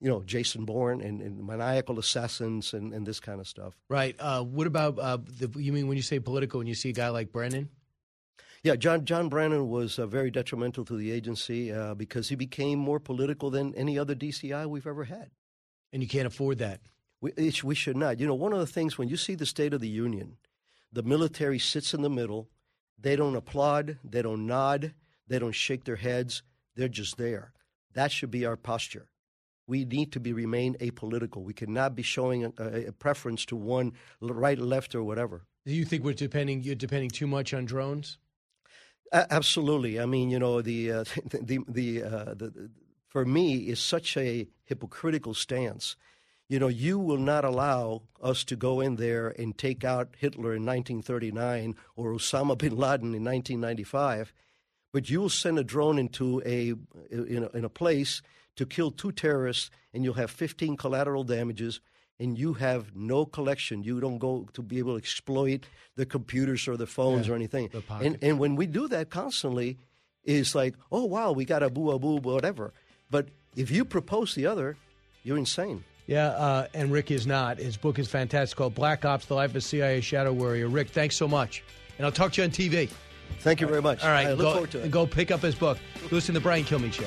[SPEAKER 13] you know, Jason Bourne and, and maniacal assassins and, and this kind of stuff.
[SPEAKER 2] Right. Uh, what about uh, the? You mean when you say political, when you see a guy like Brennan?
[SPEAKER 13] Yeah, John John Brennan was uh, very detrimental to the agency uh, because he became more political than any other DCI we've ever had.
[SPEAKER 2] And you can't afford that.
[SPEAKER 13] We, it we should not. You know, one of the things when you see the State of the Union, the military sits in the middle. They don't applaud. They don't nod. They don't shake their heads. They're just there. That should be our posture. We need to be remain apolitical. We cannot be showing a, a, preference to one right, left, or whatever.
[SPEAKER 2] Do you think we're depending? You're depending too much on drones?
[SPEAKER 13] Absolutely. I mean, you know, the uh, the the, uh, the the for me is such a hypocritical stance. You know, you will not allow us to go in there and take out Hitler in 1939 or Osama bin Laden in 1995, but you will send a drone into a in a, in a place to kill two terrorists, and you'll have 15 collateral damages, and you have no collection. You don't go to be able to exploit the computers or the phones
[SPEAKER 2] Yeah,
[SPEAKER 13] or anything. And and when we do that constantly, it's like, oh wow, we got a boo a boo whatever. But if you propose the other, you're insane.
[SPEAKER 2] Yeah, uh, and Rick is not. His book is fantastic called Black Ops: The Life of a CIA Shadow Warrior. Rick, thanks so much, and I'll talk to you on TV.
[SPEAKER 13] Thank you very much.
[SPEAKER 2] All right,
[SPEAKER 13] I look
[SPEAKER 2] go,
[SPEAKER 13] forward to it.
[SPEAKER 2] Go pick up his book. Listen to the Brian Kilmeade Show.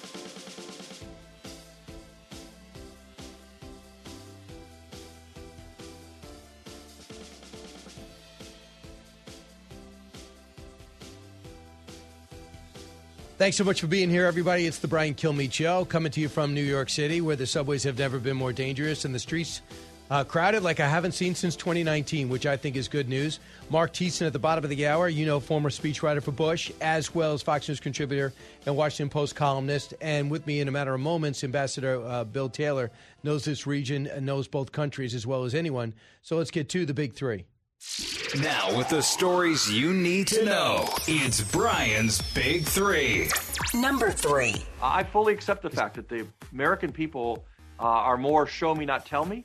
[SPEAKER 2] Thanks so much for being here, everybody. It's the Brian Kilmeade Show, coming to you from New York City, where the subways have never been more dangerous and the streets uh, crowded like I haven't seen since 2019, which I think is good news. Mark Thiessen at the bottom of the hour, you know, former speechwriter for Bush, as well as Fox News contributor and Washington Post columnist. And with me in a matter of moments, Ambassador uh, Bill Taylor knows this region and knows both countries as well as anyone. So let's get to the big three.
[SPEAKER 1] Now, with the stories you need to know, it's Brian's Big Three.
[SPEAKER 3] Number three.
[SPEAKER 4] I fully accept the fact that the American people uh, are more show me, not tell me.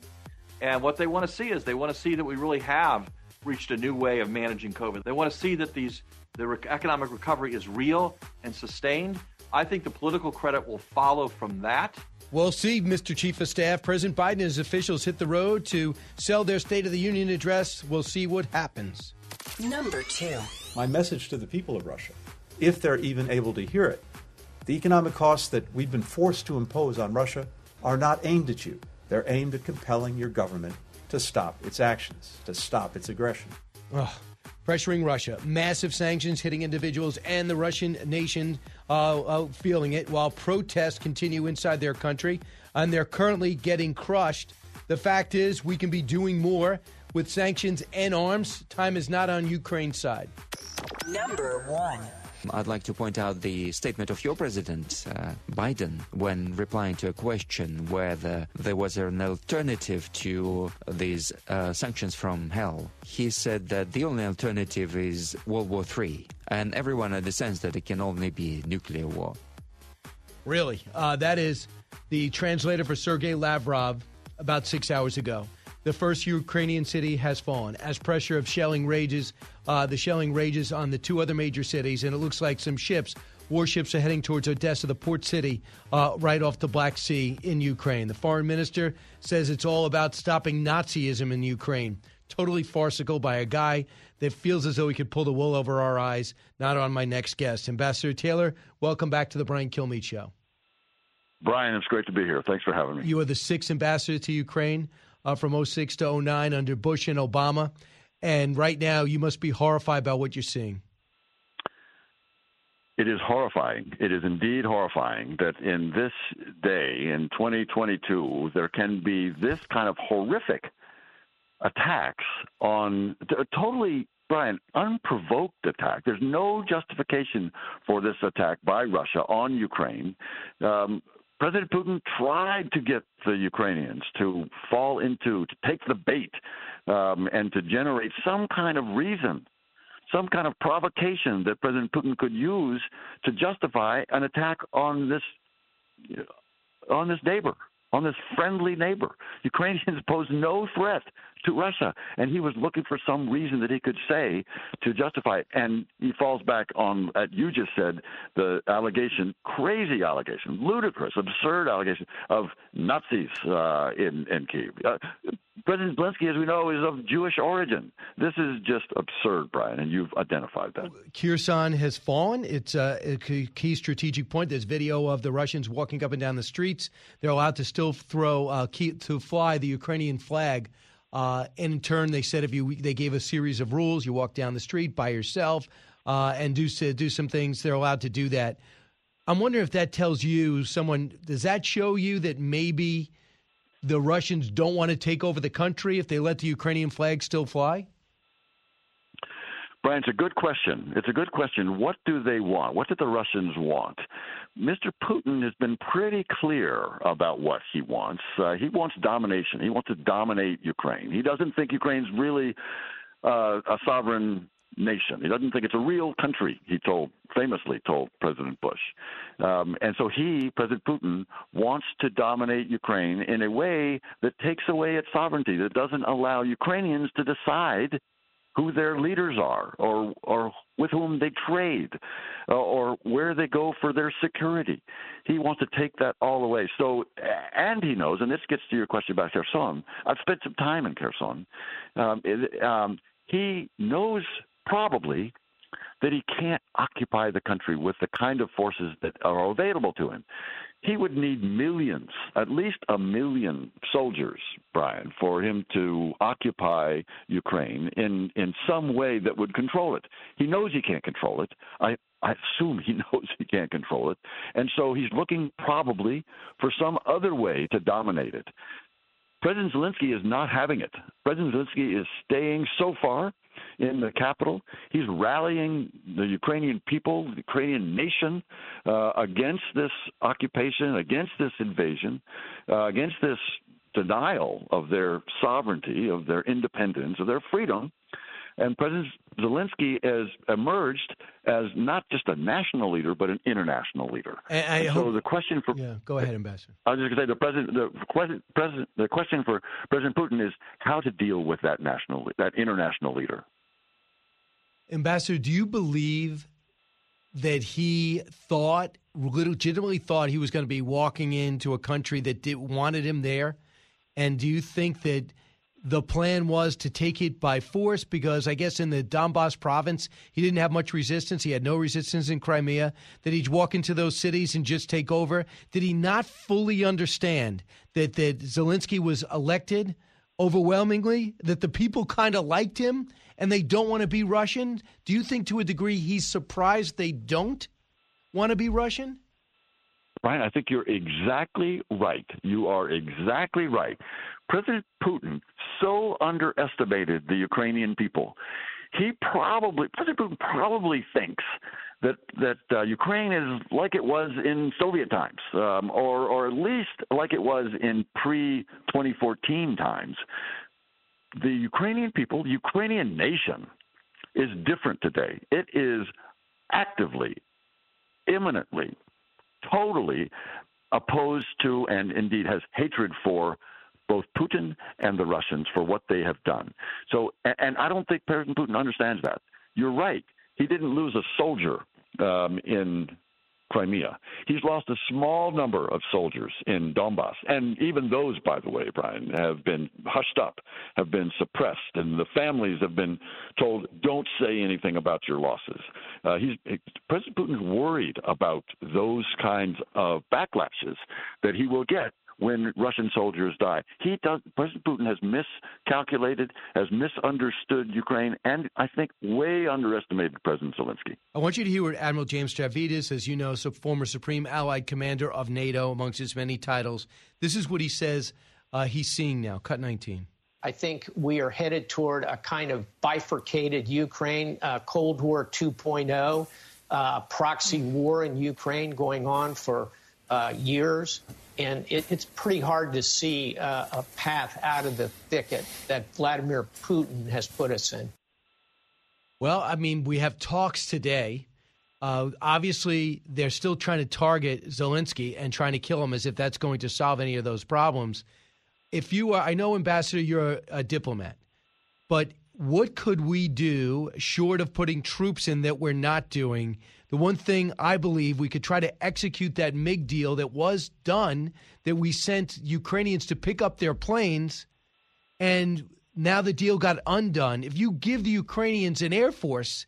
[SPEAKER 4] And what they want to see is they want to see that we really have reached a new way of managing COVID. They want to see that these the re- economic recovery is real and sustained. I think the political credit will follow from that.
[SPEAKER 2] We'll see, Mr. Chief of Staff. President Biden and his officials hit the road to sell their State of the Union address. We'll see what happens.
[SPEAKER 3] Number two.
[SPEAKER 5] My message to the people of Russia, if they're even able to hear it, the economic costs that we've been forced to impose on Russia are not aimed at you. They're aimed at compelling your government to stop its actions, to stop its aggression.
[SPEAKER 2] Ugh. pressuring Russia. Massive sanctions hitting individuals and the Russian nation uh, uh, feeling it, while protests continue inside their country, and they're currently getting crushed. The fact is, we can be doing more with sanctions and arms. Time is not on Ukraine's side.
[SPEAKER 3] Number one.
[SPEAKER 6] I'd like to point out the statement of your president, uh, Biden, when replying to a question whether there was an alternative to these uh, sanctions from hell. He said that the only alternative is World War III, and everyone understands that it can only be nuclear war.
[SPEAKER 2] Really? Uh, that is the translator for Sergei Lavrov about six hours ago. The first Ukrainian city has fallen as pressure of shelling rages. Uh, the shelling rages on the two other major cities, and it looks like some ships, warships, are heading towards Odessa, the port city, uh, right off the Black Sea in Ukraine. The foreign minister says it's all about stopping Nazism in Ukraine. Totally farcical by a guy that feels as though he could pull the wool over our eyes. Not on my next guest. Ambassador Taylor, welcome back to the Brian Kilmeade Show.
[SPEAKER 18] Brian, it's great to be here. Thanks for having me.
[SPEAKER 2] You are the sixth ambassador to Ukraine uh, from 06 to 09 under Bush and Obama. And right now, you must be horrified by what you're seeing.
[SPEAKER 18] It is horrifying. It is indeed horrifying that in this day, in 2022, there can be this kind of horrific attacks on a totally, Brian, unprovoked attack. There's no justification for this attack by Russia on Ukraine. Um, President Putin tried to get the Ukrainians to fall into, to take the bait, um, and to generate some kind of reason, some kind of provocation that President Putin could use to justify an attack on this, on this neighbor, on this friendly neighbor. Ukrainians pose no threat to Russia, and he was looking for some reason that he could say to justify it. And he falls back on, as you just said, the allegation, crazy allegation, ludicrous, absurd allegation of Nazis uh, in in Kiev. Uh, President Zelensky, as we know, is of Jewish origin. This is just absurd, Brian, and you've identified that.
[SPEAKER 2] Kherson has fallen. It's a, key strategic point. There's video of the Russians walking up and down the streets. They're allowed to still throw, uh, to fly the Ukrainian flag uh, in turn, they said if you they gave a series of rules, you walk down the street by yourself uh, and do do some things. They're allowed to do that. I'm wondering if that tells you someone. Does that show you that maybe the Russians don't want to take over the country if they let the Ukrainian flag still fly?
[SPEAKER 18] Brian, it's a good question. It's a good question. What do they want? What do the Russians want? Mr. Putin has been pretty clear about what he wants. Uh, he wants domination. He wants to dominate Ukraine. He doesn't think Ukraine's really uh, a sovereign nation. He doesn't think it's a real country. He told famously told President Bush, um, and so he, President Putin, wants to dominate Ukraine in a way that takes away its sovereignty, that doesn't allow Ukrainians to decide who their leaders are or or with whom they trade uh, or where they go for their security. He wants to take that all away. So and he knows, and this gets to your question about Kherson. I've spent some time in Kherson. Um, it, um, he knows probably that he can't occupy the country with the kind of forces that are available to him he would need millions, at least a million soldiers, Brian, for him to occupy Ukraine in, in some way that would control it. He knows he can't control it. I, I assume he knows he can't control it. And so he's looking probably for some other way to dominate it. President Zelensky is not having it. President Zelensky is staying so far in the capital. He's rallying the Ukrainian people, the Ukrainian nation, uh, against this occupation, against this invasion, uh, against this denial of their sovereignty, of their independence, of their freedom. And President Zelensky has emerged as not just a national leader, but an international leader.
[SPEAKER 2] And,
[SPEAKER 18] and so the question for
[SPEAKER 2] yeah, go ahead, Ambassador.
[SPEAKER 18] I was just going to say the president, the question, president, the question for President Putin is how to deal with that national, that international leader.
[SPEAKER 2] Ambassador, do you believe that he thought, legitimately thought he was going to be walking into a country that did, wanted him there? And do you think that the plan was to take it by force? Because I guess in the Donbass province, he didn't have much resistance. He had no resistance in Crimea. That he'd walk into those cities and just take over? Did he not fully understand that, that Zelensky was elected overwhelmingly that the people kind of liked him and they don't want to be Russian? Do you think to a degree he's surprised they don't want to be Russian?
[SPEAKER 18] Brian, I think you're exactly right. You are exactly right. President Putin so underestimated the Ukrainian people. He probably, President Putin probably thinks that that uh, Ukraine is like it was in Soviet times, um, or or at least like it was in pre 2014 times. The Ukrainian people, the Ukrainian nation, is different today. It is actively, imminently, totally opposed to, and indeed has hatred for both Putin and the Russians for what they have done. So, and I don't think President Putin understands that. You're right. He didn't lose a soldier um, in Crimea. He's lost a small number of soldiers in Donbass. And even those, by the way, Brian, have been hushed up, have been suppressed, and the families have been told, don't say anything about your losses. Uh, he's, President Putin's worried about those kinds of backlashes that he will get when Russian soldiers die. He does. President Putin has miscalculated, has misunderstood Ukraine, and I think way underestimated President Zelensky.
[SPEAKER 2] I want you to hear what Admiral James Stavridis, as you know, so former Supreme Allied Commander of NATO, amongst his many titles. This is what he says uh, he's seeing now. Cut 19.
[SPEAKER 14] I think we are headed toward a kind of bifurcated Ukraine, uh, Cold War 2.0, uh, proxy war in Ukraine going on for uh, years and it, it's pretty hard to see uh, a path out of the thicket that Vladimir Putin has put us in.
[SPEAKER 2] Well, I mean, we have talks today. Uh, obviously, they're still trying to target Zelensky and trying to kill him as if that's going to solve any of those problems. If you are, I know, Ambassador, you're a, a diplomat, but what could we do short of putting troops in that we're not doing? The one thing I believe we could try to execute that MiG deal that was done, that we sent Ukrainians to pick up their planes, and now the deal got undone. If you give the Ukrainians an air force,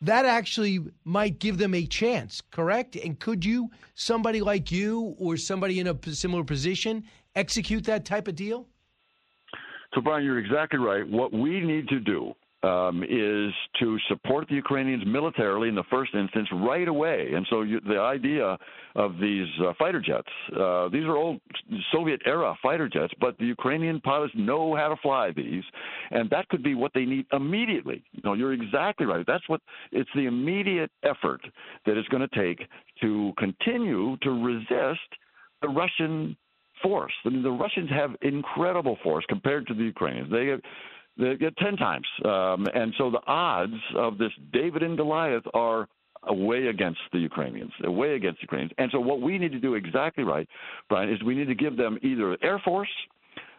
[SPEAKER 2] that actually might give them a chance, correct? And could you, somebody like you or somebody in a similar position, execute that type of deal?
[SPEAKER 18] So, Brian, you're exactly right. What we need to do um, is to support the Ukrainians militarily in the first instance right away. And so you, the idea of these uh, fighter jets, uh, these are old Soviet era fighter jets, but the Ukrainian pilots know how to fly these, and that could be what they need immediately. Know, you're exactly right. That's what it's the immediate effort that it's going to take to continue to resist the Russian force. I mean, the Russians have incredible force compared to the Ukrainians. They get ten times, um, and so the odds of this David and Goliath are way against the Ukrainians, way against the Ukrainians. And so what we need to do exactly right, Brian, is we need to give them either Air Force.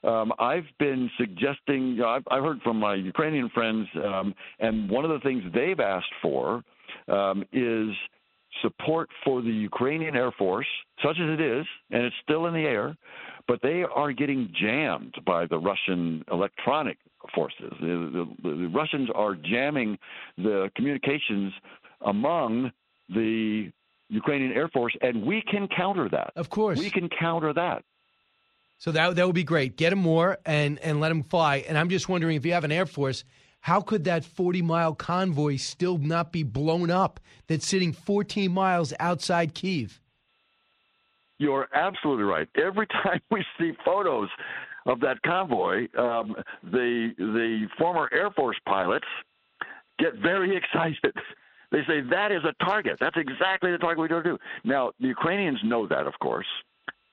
[SPEAKER 18] Um, I've been suggesting, you know, I've, I've, heard from my Ukrainian friends, um, and one of the things they've asked for um, is support for the Ukrainian Air Force, such as it is, and it's still in the air, but they are getting jammed by the Russian electronic forces. The, the, the Russians are jamming the communications among the Ukrainian Air Force, and we can counter that.
[SPEAKER 2] Of course.
[SPEAKER 18] We can counter that.
[SPEAKER 2] So that, that would be great. Get them more and, and let them fly. And I'm just wondering if you have an Air Force – how could that 40 mile convoy still not be blown up that's sitting 14 miles outside Kiev?
[SPEAKER 18] You're absolutely right. Every time we see photos of that convoy, um, the the former Air Force pilots get very excited. They say that is a target. That's exactly the target we don't do. Now the Ukrainians know that, of course.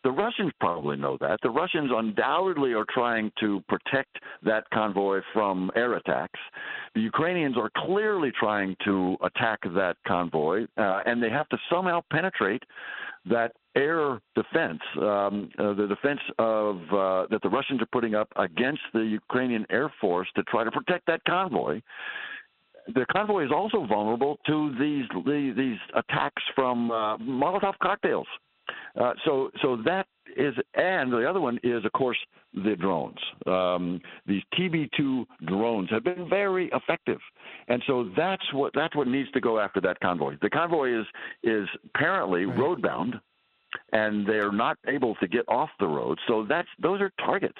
[SPEAKER 18] The Russians probably know that. The Russians undoubtedly are trying to protect that convoy from air attacks. The Ukrainians are clearly trying to attack that convoy, uh, and they have to somehow penetrate that air defense, um, uh, the defense of uh, that the Russians are putting up against the Ukrainian Air Force to try to protect that convoy the convoy is also vulnerable to these these attacks from uh, Molotov cocktails. Uh, so, so that is, and the other one is, of course, the drones. Um, these TB2 drones have been very effective, and so that's what that's what needs to go after that convoy. The convoy is is apparently right. road bound, and they're not able to get off the road. So that's those are targets.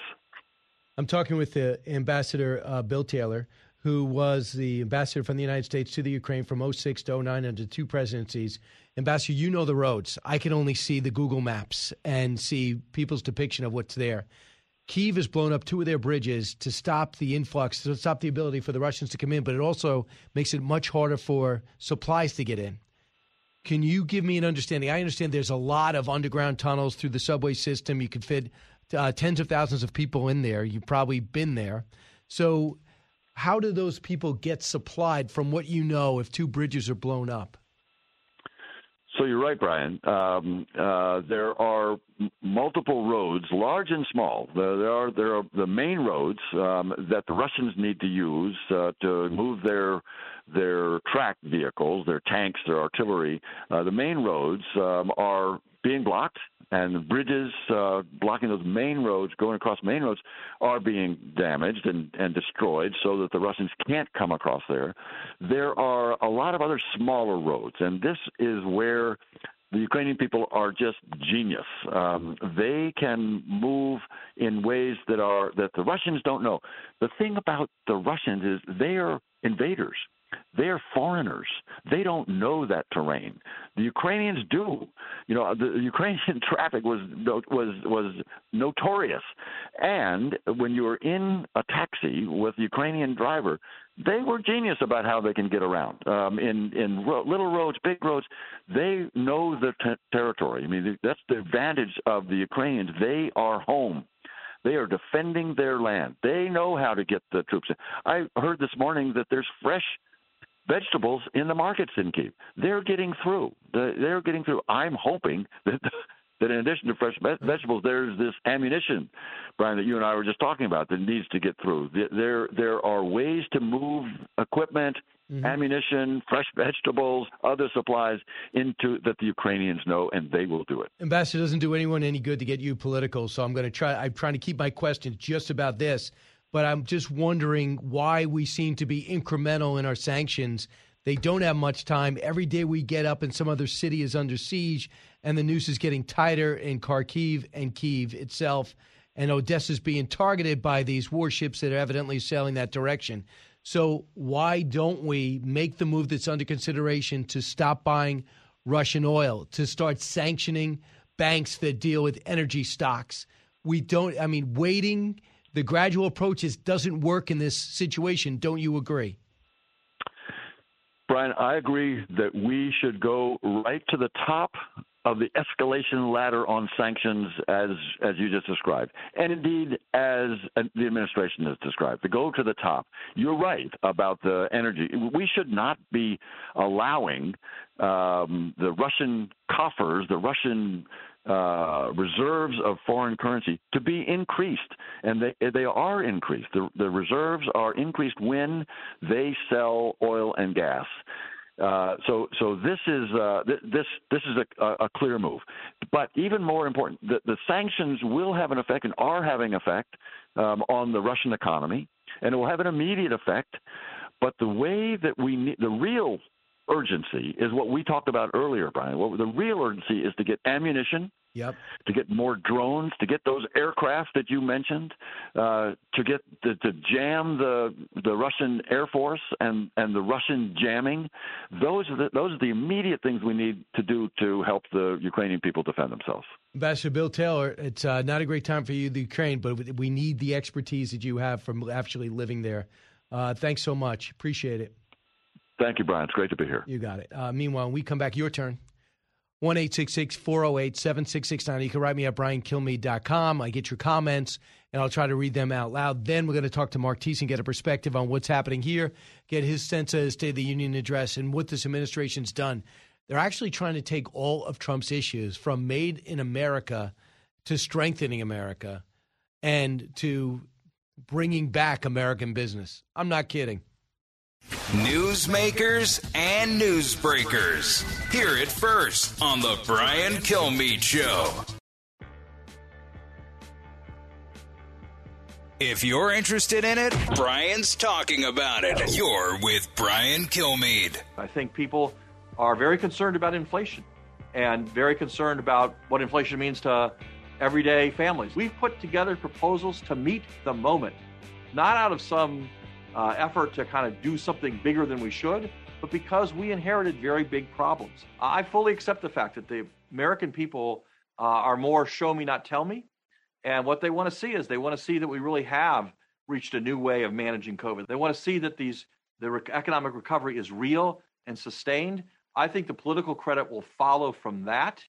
[SPEAKER 2] I'm talking with the Ambassador uh, Bill Taylor, who was the ambassador from the United States to the Ukraine from 06 to 09 under two presidencies. Ambassador, you know the roads. I can only see the Google Maps and see people's depiction of what's there. Kiev has blown up two of their bridges to stop the influx, to stop the ability for the Russians to come in, but it also makes it much harder for supplies to get in. Can you give me an understanding? I understand there's a lot of underground tunnels through the subway system. You could fit uh, tens of thousands of people in there. You've probably been there. So, how do those people get supplied from what you know if two bridges are blown up?
[SPEAKER 18] So you're right, Brian. Um, uh, there are m- multiple roads, large and small. There, there are there are the main roads um, that the Russians need to use uh, to move their their tracked vehicles, their tanks, their artillery. Uh, the main roads um, are being blocked, and bridges uh, blocking those main roads, going across main roads, are being damaged and, and destroyed so that the Russians can't come across there. There are a lot of other smaller roads, and this is where the Ukrainian people are just genius. Um, they can move in ways that are that the Russians don't know. The thing about the Russians is they are invaders. They're foreigners. They don't know that terrain. The Ukrainians do. You know, the Ukrainian traffic was was was notorious, and when you were in a taxi with a Ukrainian driver, they were genius about how they can get around. Um, in in ro- little roads, big roads, they know the t- territory. I mean, that's the advantage of the Ukrainians. They are home. They are defending their land. They know how to get the troops in. I heard this morning that there's fresh vegetables in the markets in Kiev. They're getting through. They're getting through. I'm hoping that that in addition to fresh vegetables, there's this ammunition, Brian, that you and I were just talking about that needs to get through. There there are ways to move equipment. Mm-hmm. Ammunition, fresh vegetables, other supplies into that the Ukrainians know, and they will do it.
[SPEAKER 2] Ambassador doesn't do anyone any good to get you political, so I'm going to try. I'm trying to keep my questions just about this but I'm just wondering why we seem to be incremental in our sanctions. They don't have much time. Every day we get up and some other city is under siege, and the noose is getting tighter in Kharkiv and Kiev itself. And Odessa is being targeted by these warships that are evidently sailing that direction. So, why don't we make the move that's under consideration to stop buying Russian oil, to start sanctioning banks that deal with energy stocks? We don't, I mean, waiting the gradual approach is, doesn't work in this situation. Don't you agree?
[SPEAKER 18] Brian, I agree that we should go right to the top of the escalation ladder on sanctions as as you just described, and indeed as the administration has described, to go to the top. You're right about the energy. We should not be allowing um, the Russian coffers, the Russian uh, reserves of foreign currency to be increased, and they they are increased. The, the reserves are increased when they sell oil and gas. Uh, so so this is uh, th- this this is a, a, clear move, but even more important, the, the sanctions will have an effect and are having effect um, on the Russian economy, and it will have an immediate effect. But the way that we need the real urgency is what we talked about earlier, Brian. What the real urgency is to get ammunition,
[SPEAKER 2] yep,
[SPEAKER 18] to get more drones, to get those aircraft that you mentioned, uh, to get to, to jam the the Russian Air Force and and the Russian jamming. Those are the, those are the immediate things we need to do to help the Ukrainian people defend themselves.
[SPEAKER 2] Ambassador Bill Taylor, it's uh, not a great time for you, the Ukraine, but we need the expertise that you have from actually living there. Uh, thanks so much. Appreciate it.
[SPEAKER 18] Thank you, Brian. It's great to be here.
[SPEAKER 2] You got it. Uh, meanwhile, we come back, your turn. 1 408 7669. You can write me at briankilmeade.com. I get your comments and I'll try to read them out loud. Then we're going to talk to Mark Thiessen, get a perspective on what's happening here, get his sense of the State of the Union address and what this administration's done. They're actually trying to take all of Trump's issues from made in America to strengthening America and to bringing back American business. I'm not kidding.
[SPEAKER 1] Newsmakers and newsbreakers. Hear it first on The Brian Kilmeade Show. If you're interested in it, Brian's talking about it. You're with Brian Kilmeade.
[SPEAKER 4] I think people are very concerned about inflation and very concerned about what inflation means to everyday families. We've put together proposals to meet the moment, not out of some uh, effort to kind of do something bigger than we should, but because we inherited very big problems. I fully accept the fact that the American people uh, are more show me, not tell me. And what they want to see is they want to see that we really have reached a new way of managing COVID. They want to see that these the economic recovery is real and sustained. I think the political credit will follow from that.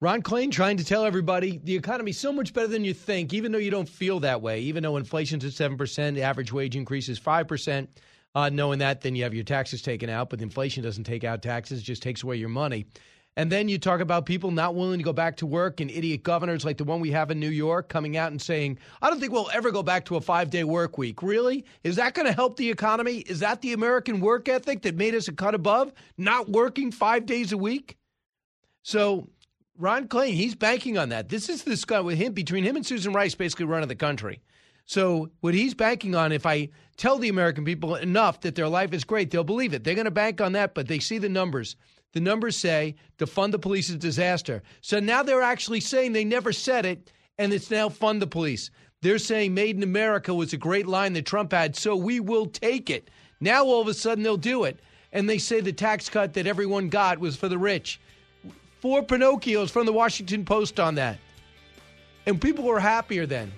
[SPEAKER 2] Ron Klain trying to tell everybody the economy's so much better than you think, even though you don't feel that way. Even though inflation's at 7%, the average wage increase is 5%. Uh, knowing that, then you have your taxes taken out, but inflation doesn't take out taxes, it just takes away your money. And then you talk about people not willing to go back to work and idiot governors like the one we have in New York coming out and saying, I don't think we'll ever go back to a five day work week. Really? Is that going to help the economy? Is that the American work ethic that made us a cut above? Not working five days a week? So Ron Klain, he's banking on that. This is this guy with him, between him and Susan Rice, basically running the country. So what he's banking on, if I tell the American people enough that their life is great, they'll believe it. They're going to bank on that, but they see the numbers. The numbers say to fund the police is disaster. So now they're actually saying they never said it, and it's now fund the police. They're saying Made in America was a great line that Trump had, so we will take it. Now all of a sudden they'll do it. And they say the tax cut that everyone got was for the rich. Four Pinocchios from the Washington Post on that. And people were happier then.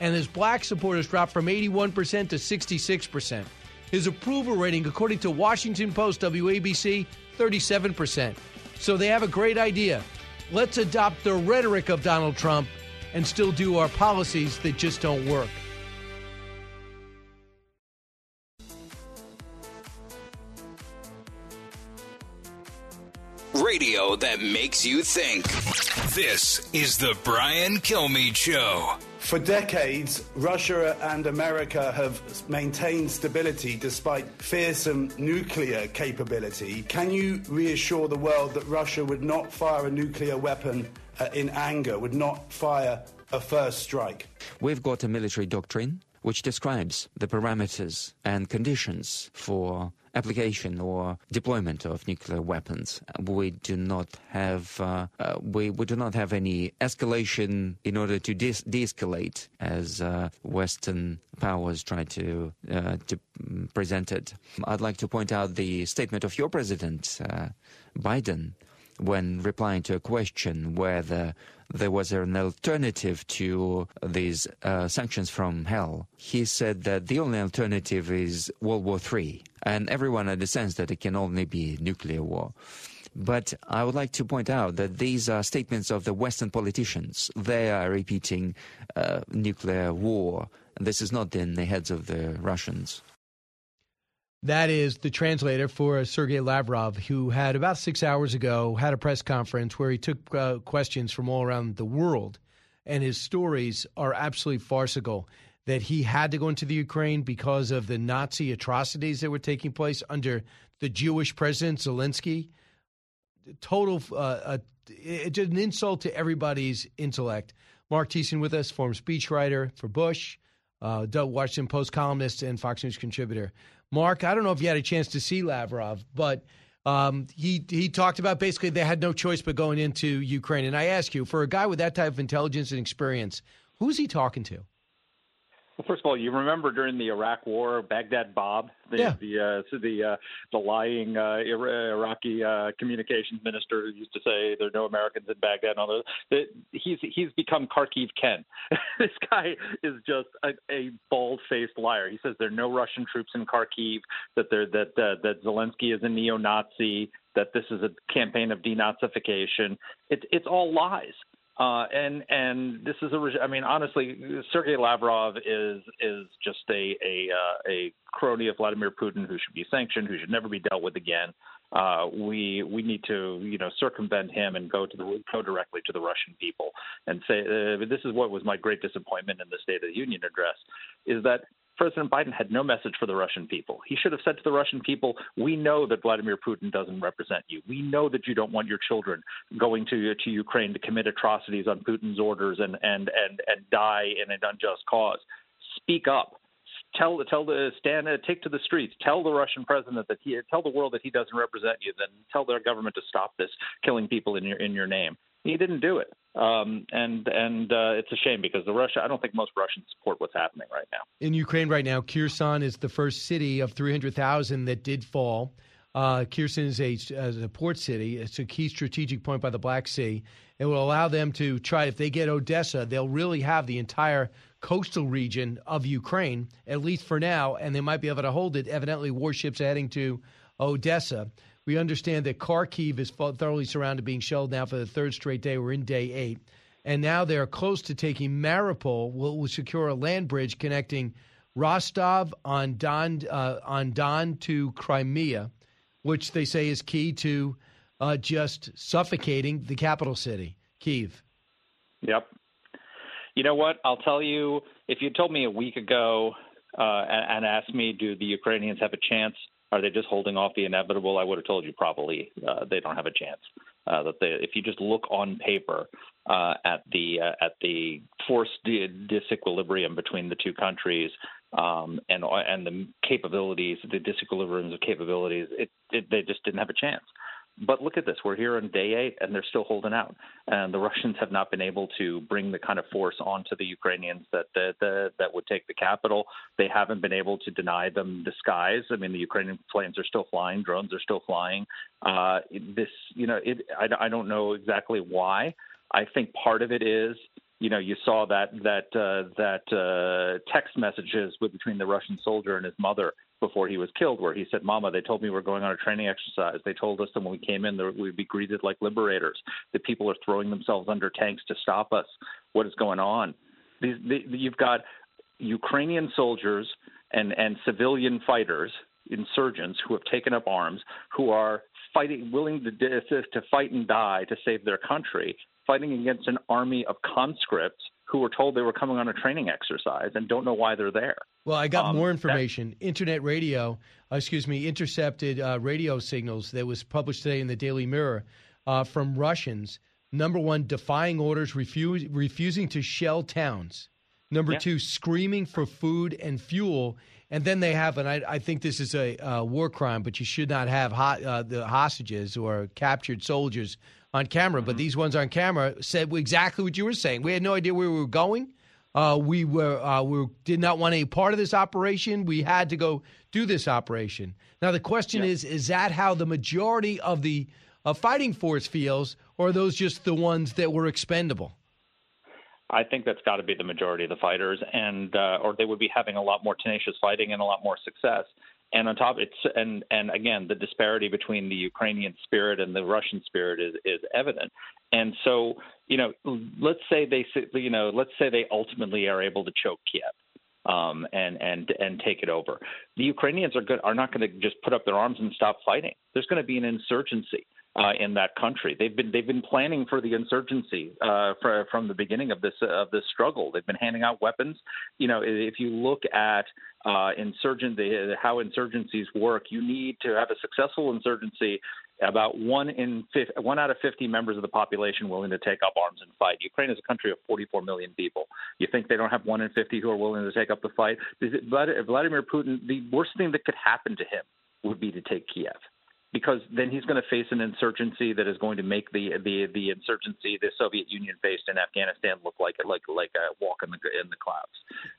[SPEAKER 2] And his black supporters dropped from 81% to 66%. His approval rating, according to Washington Post WABC, 37%. So they have a great idea. Let's adopt the rhetoric of Donald Trump and still do our policies that just don't work.
[SPEAKER 1] Radio that makes you think. This is the Brian Kilmeade Show.
[SPEAKER 19] For decades, Russia and America have maintained stability despite fearsome nuclear capability. Can you reassure the world that Russia would not fire a nuclear weapon uh, in anger, would not fire a first strike?
[SPEAKER 6] We've got a military doctrine which describes the parameters and conditions for application or deployment of nuclear weapons. We do not have uh, uh, we, we do not have any escalation in order to de- escalate as uh, Western powers try to uh, to present it. I'd like to point out the statement of your president, uh, Biden, when replying to a question whether there was an alternative to these uh, sanctions from hell. He said that the only alternative is World War III, and everyone understands that it can only be nuclear war. But I would like to point out that these are statements of the Western politicians. They are repeating uh, nuclear war. This is not in the heads of the Russians.
[SPEAKER 2] That is the translator for Sergei Lavrov, who had about six hours ago had a press conference where he took uh, questions from all around the world, and his stories are absolutely farcical. That he had to go into the Ukraine because of the Nazi atrocities that were taking place under the Jewish president Zelensky. Total, uh, it's an insult to everybody's intellect. Mark Thiessen with us, former speechwriter for Bush, uh, Washington Post columnist, and Fox News contributor. Mark, I don't know if you had a chance to see Lavrov, but um, he he talked about basically they had no choice but going into Ukraine. And I ask you, for a guy with that type of intelligence and experience, who's he talking to?
[SPEAKER 20] Well, first of all, you remember during the Iraq War, Baghdad Bob, the
[SPEAKER 2] yeah.
[SPEAKER 20] the uh, the uh, the lying uh, Iraqi uh, communications minister who used to say there are no Americans in Baghdad. And all that. He's he's become Kharkiv Ken. this guy is just a, a bald-faced liar. He says there are no Russian troops in Kharkiv. That there that uh, that Zelensky is a neo-Nazi. That this is a campaign of denazification. It's it's all lies. Uh, and and this is a I mean honestly Sergei Lavrov is is just a a uh, a crony of Vladimir Putin who should be sanctioned who should never be dealt with again. Uh, we we need to you know circumvent him and go to the go directly to the Russian people and say uh, this is what was my great disappointment in the State of the Union address is that President Biden had no message for the Russian people. He should have said to the Russian people, "We know that Vladimir Putin doesn't represent you. We know that you don't want your children going to to Ukraine to commit atrocities on Putin's orders and and and and die in an unjust cause. Speak up. Tell tell the stand take to the streets. Tell the Russian president that he tell the world that he doesn't represent you. Then tell their government to stop this killing people in your in your name." He didn't do it. Um, and and uh, it's a shame because the Russia. I don't think most Russians support what's happening right now.
[SPEAKER 2] In Ukraine right now, Kherson is the first city of 300,000 that did fall. Uh, is a, is a port city. It's a key strategic point by the Black Sea. It will allow them to try, if they get Odessa, they'll really have the entire coastal region of Ukraine, at least for now, and they might be able to hold it. Evidently, warships are heading to Odessa. We understand that Kharkiv is thoroughly surrounded, being shelled now for the third straight day. We're in day eight. And now they're close to taking Mariupol, will, will secure a land bridge connecting Rostov on Don, uh, on Don to Crimea, which they say is key to uh, just suffocating the capital city, Kiev.
[SPEAKER 20] Yep. You know what? I'll tell you, if you told me a week ago uh, and, and asked me, do the Ukrainians have a chance? Are they just holding off the inevitable? I would have told you probably uh, they don't have a chance. Uh, that they, if you just look on paper uh, at the uh, at the forced disequilibrium between the two countries um, and and the capabilities, the disequilibriums of capabilities, it, it, they just didn't have a chance. But look at this. We're here on day eight, and they're still holding out. And the Russians have not been able to bring the kind of force onto the Ukrainians that that, that, that would take the capital. They haven't been able to deny them the skies. I mean, the Ukrainian planes are still flying, drones are still flying. Uh, this, you know, it. I, I don't know exactly why. I think part of it is you know, you saw that that uh, that uh, text messages with, between the Russian soldier and his mother before he was killed, where he said, "Mama, they told me we're going on a training exercise. They told us that when we came in, that we'd be greeted like liberators. The people are throwing themselves under tanks to stop us. What is going on? These, the, you've got Ukrainian soldiers and and civilian fighters, insurgents who have taken up arms, who are fighting, willing to to fight and die to save their country, fighting against an army of conscripts who were told they were coming on a training exercise and don't know why they're there.
[SPEAKER 2] Well, I got um, more information. That, Internet radio, uh, excuse me, intercepted uh, radio signals that was published today in the Daily Mirror uh, from Russians. Number one, defying orders, refuse, refusing to shell towns. Number yeah. two, screaming for food and fuel. And then they have, and I, I think this is a uh, war crime, but you should not have ho- uh, the hostages or captured soldiers on camera, mm-hmm. but these ones on camera said exactly what you were saying. We had no idea where we were going. Uh, we were uh, we did not want any part of this operation. We had to go do this operation. Now the question yeah. is: Is that how the majority of the uh, fighting force feels, or are those just the ones that were expendable?
[SPEAKER 20] I think that's got to be the majority of the fighters, and uh, or they would be having a lot more tenacious fighting and a lot more success and on top it's and and again the disparity between the Ukrainian spirit and the Russian spirit is is evident. And so you know let's say they you know let's say they ultimately are able to choke Kiev um, and and and take it over. The Ukrainians are good are not going to just put up their arms and stop fighting. There's going to be an insurgency uh, in that country. They've been they've been planning for the insurgency uh, for, from the beginning of this of this struggle. They've been handing out weapons. You know, if you look at uh, insurgent the, how insurgencies work, you need to have a successful insurgency. About one in 50, one out of 50 members of the population willing to take up arms and fight. Ukraine is a country of 44 million people. You think they don't have one in 50 who are willing to take up the fight? Vladimir Putin, the worst thing that could happen to him would be to take Kiev because then he's going to face an insurgency that is going to make the the the insurgency the Soviet Union faced in Afghanistan look like like like a walk in the in the clouds.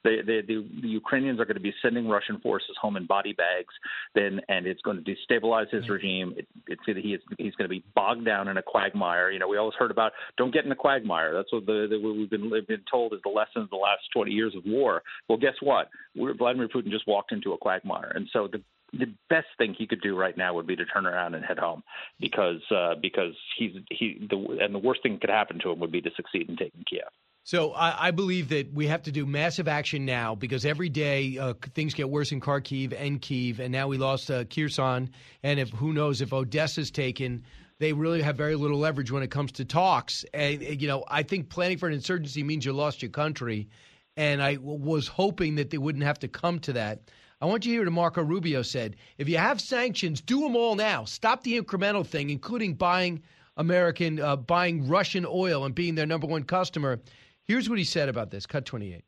[SPEAKER 20] The the, the, the Ukrainians are going to be sending Russian forces home in body bags, then and it's going to destabilize his regime. It, it's he is, he's going to be bogged down in a quagmire. You know, we always heard about don't get in a quagmire. That's what the, the we've been we've been told is the lesson of the last 20 years of war. Well, guess what? We're, Vladimir Putin just walked into a quagmire, and so the the best thing he could do right now would be to turn around and head home because uh, because he's he the and the worst thing that could happen to him would be to succeed in taking Kiev.
[SPEAKER 2] So I, I believe that we have to do massive action now because every day uh, things get worse in Kharkiv and Kiev, and now we lost uh, Kherson, and if who knows if Odessa's taken. They really have very little leverage when it comes to talks. And, you know, I think planning for an insurgency means you lost your country. And I was hoping that they wouldn't have to come to that. I want you to hear what Marco Rubio said. If you have sanctions, do them all now. Stop the incremental thing, including buying American, uh, buying Russian oil and being their number one customer. Here's what he said about this. Cut 28.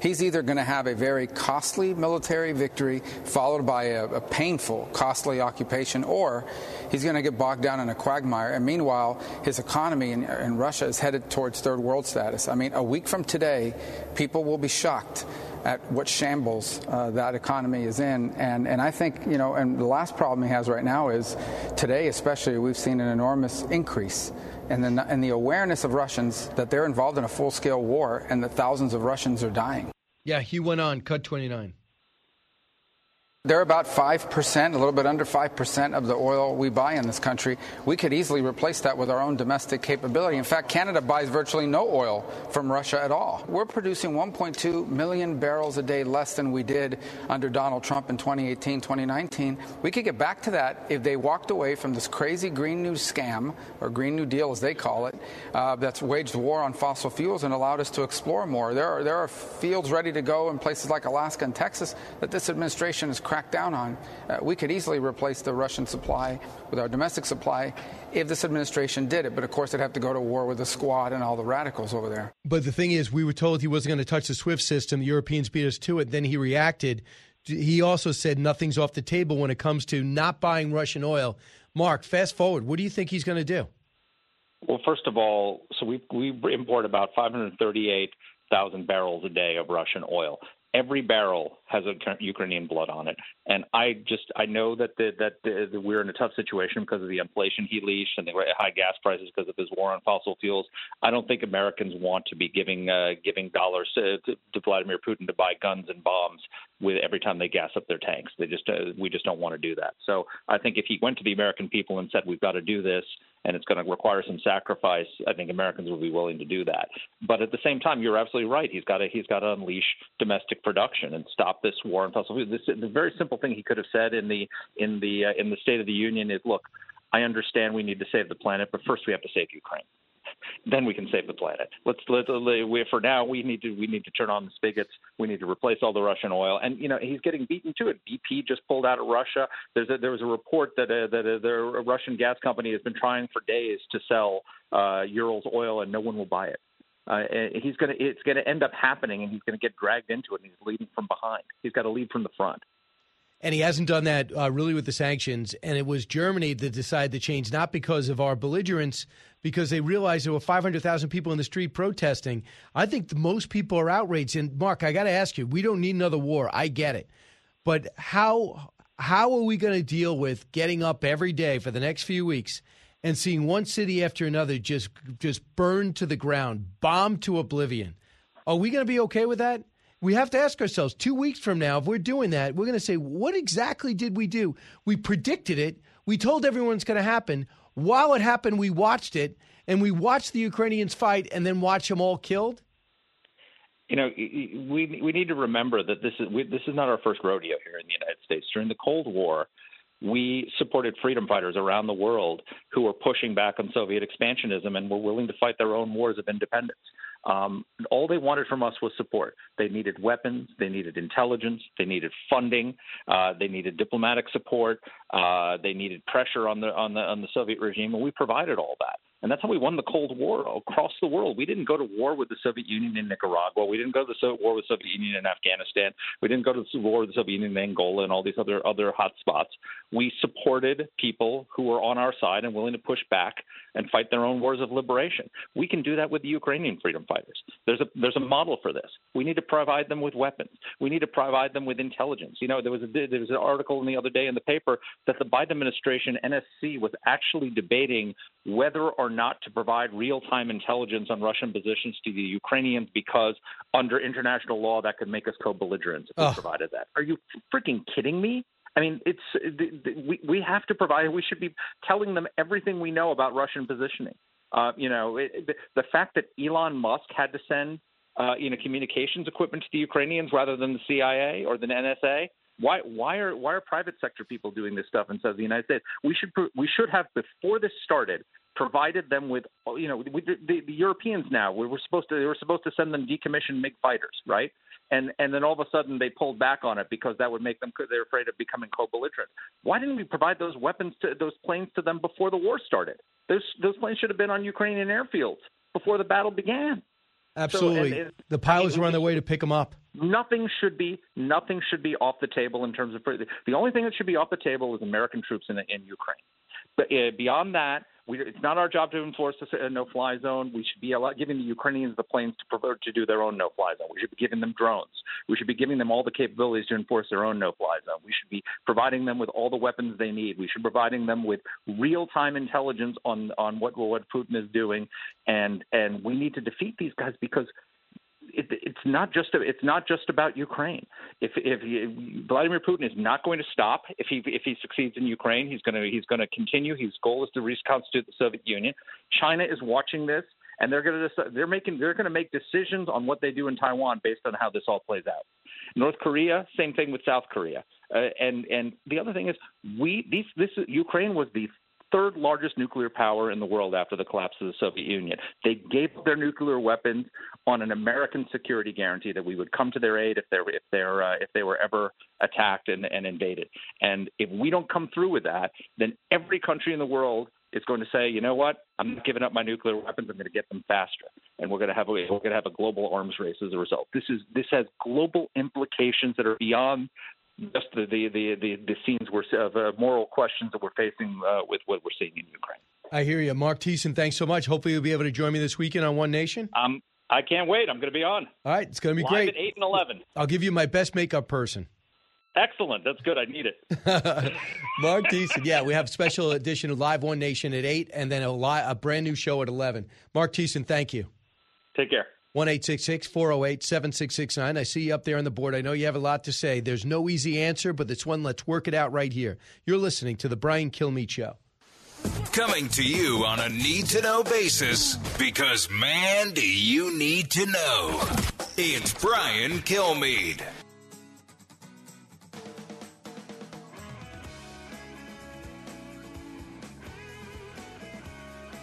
[SPEAKER 21] He's either going to have a very costly military victory followed by a, a, painful, costly occupation, or he's going to get bogged down in a quagmire. And meanwhile, his economy in, in Russia is headed towards third world status. I mean, a week from today, people will be shocked at what shambles uh, that economy is in. And, and I think, you know, and the last problem he has right now is today, especially, we've seen an enormous increase in the, in the awareness of Russians that they're involved in a full scale war and that thousands of Russians are dying.
[SPEAKER 2] Yeah, he went on, cut 29.
[SPEAKER 21] They're about 5%, a little bit under 5% of the oil we buy in this country. We could easily replace that with our own domestic capability. In fact, Canada buys virtually no oil from Russia at all. We're producing 1.2 million barrels a day less than we did under Donald Trump in 2018, 2019. We could get back to that if they walked away from this crazy Green New scam, or Green New Deal as they call it, uh, that's waged war on fossil fuels and allowed us to explore more. There are, there are fields ready to go in places like Alaska and Texas that this administration is crack down on. Uh, we could easily replace the Russian supply with our domestic supply if this administration did it. But of course, they'd have to go to war with the squad and all the radicals over there.
[SPEAKER 2] But the thing is, we were told he wasn't going to touch the SWIFT system. The Europeans beat us to it. Then he reacted. He also said nothing's off the table when it comes to not buying Russian oil. Mark, fast forward. What do you think he's going to do?
[SPEAKER 20] Well, first of all, so we we import about 538,000 barrels a day of Russian oil every barrel has a Ukrainian blood on it. And I just I know that the, that the, the we're in a tough situation because of the inflation he leashed and the high gas prices because of his war on fossil fuels. I don't think Americans want to be giving uh, giving dollars to, to, to Vladimir Putin to buy guns and bombs with every time they gas up their tanks. They just uh, we just don't want to do that. So I think if he went to the American people and said we've got to do this and it's going to require some sacrifice, I think Americans will be willing to do that. But at the same time, you're absolutely right. He's got to he's got to unleash domestic production and stop this war on fossil fuels. This, the very simple thing he could have said in the in the uh, in the State of the Union is, look, I understand we need to save the planet, but first we have to save Ukraine then we can save the planet. Let's let we, for now we need to we need to turn on the spigots. We need to replace all the Russian oil. And you know he's getting beaten to it. BP just pulled out of Russia. There's a, there was a report that uh, that uh, the Russian gas company has been trying for days to sell uh, Urals oil, and no one will buy it. Uh, he's going to it's going to end up happening, and he's going to get dragged into it. And he's leading from behind. He's got to lead from the front.
[SPEAKER 2] And he hasn't done that uh, really with the sanctions. And it was Germany that decided to change, not because of our belligerence, because they realized there were 500,000 people in the street protesting. I think most people are outraged. And Mark, I got to ask you, we don't need another war. I get it. But how how are we going to deal with getting up every day for the next few weeks and seeing one city after another just just burned to the ground, bombed to oblivion? Are we going to be okay with that? We have to ask ourselves two weeks from now, if we're doing that, we're going to say, what exactly did we do? We predicted it. We told everyone it's going to happen. While it happened, we watched it, and we watched the Ukrainians fight and then watch them all killed.
[SPEAKER 20] You know, we we need to remember that this is we, this is not our first rodeo here in the United States. During the Cold War, we supported freedom fighters around the world who were pushing back on Soviet expansionism and were willing to fight their own wars of independence. Um, all they wanted from us was support. They needed weapons, they needed intelligence, they needed funding, uh, they needed diplomatic support, uh, they needed pressure on the on the on the Soviet regime, and we provided all that. And that's how we won the Cold War across the world. We didn't go to war with the Soviet Union in Nicaragua. We didn't go to the war with the Soviet Union in Afghanistan. We didn't go to the war with the Soviet Union in Angola and all these other other hot spots. We supported people who were on our side and willing to push back and fight their own wars of liberation. We can do that with the Ukrainian freedom fighters. There's a there's a model for this. We need to provide them with weapons. We need to provide them with intelligence. You know, there was a there was an article the other day in the paper that the Biden administration NSC was actually debating whether or not to provide real time intelligence on Russian positions to the Ukrainians because under international law that could make us co belligerents if we provided that. Are you freaking kidding me? I mean, it's we we have to provide. We should be telling them everything we know about Russian positioning. Uh, you know, it, the, the fact that Elon Musk had to send uh, you know communications equipment to the Ukrainians rather than the CIA or the NSA why why are why are private sector people doing this stuff instead of the United States? We should we should have before this started provided them with you know we, the, the, the Europeans now we were supposed to they were supposed to send them decommissioned MiG fighters right and and then all of a sudden they pulled back on it because that would make them they're afraid of becoming co-belligerent. Why didn't we provide those weapons to those planes to them before the war started? Those those planes should have been on Ukrainian airfields before the battle began.
[SPEAKER 2] Absolutely, so, and, and, the pilots I mean, were on their way to pick them up.
[SPEAKER 20] nothing should be nothing should be off the table in terms of the only thing that should be off the table is American troops in in Ukraine. But uh, beyond that, we, it's not our job to enforce a no-fly zone. We should be giving the Ukrainians the planes to prefer to do their own no-fly zone. We should be giving them drones. We should be giving them all the capabilities to enforce their own no-fly zone. We should be providing them with all the weapons they need. We should be providing them with real-time intelligence on on what what Putin is doing, and and we need to defeat these guys because it, it's not just a, it's not just about Ukraine. If if he, Vladimir Putin is not going to stop, if he if he succeeds in Ukraine, he's going to he's going to continue. His goal is to reconstitute the Soviet Union. China is watching this, and they're going to they're making they're going to make decisions on what they do in Taiwan based on how this all plays out. North Korea, same thing with South Korea. Uh, and and the other thing is we these this Ukraine was the third largest nuclear power in the world after the collapse of the Soviet Union. They gave up their nuclear weapons on an American security guarantee that we would come to their aid if they if they're uh, if they were ever attacked and, and invaded. And if we don't come through with that, then every country in the world is going to say, you know what, I'm not giving up my nuclear weapons. I'm going to get them faster, and we're going to have a we're going to have a global arms race as a result. This is this has global implications that are beyond just the the the the, the scenes we're of uh, moral questions that we're facing uh, with what we're seeing in Ukraine.
[SPEAKER 2] I hear you, Mark Thiessen. Thanks so much. Hopefully, you'll be able to join me this weekend on One Nation.
[SPEAKER 20] Um, I can't wait. I'm going to be on.
[SPEAKER 2] All right, it's going to be
[SPEAKER 20] Live
[SPEAKER 2] great.
[SPEAKER 20] At eight and eleven.
[SPEAKER 2] I'll give you my best makeup person.
[SPEAKER 20] Excellent. That's good. I need it.
[SPEAKER 2] Mark Thiessen. Yeah, we have special edition of Live One Nation at eight, and then a, li- a brand new show at eleven. Mark Thiessen, thank you.
[SPEAKER 20] Take care.
[SPEAKER 2] 1 408 7669. I see you up there on the board. I know you have a lot to say. There's no easy answer, but this one, let's work it out right here. You're listening to The Brian Kilmeade Show.
[SPEAKER 1] Coming to you on a need to know basis because, man, do you need to know. It's Brian Kilmeade.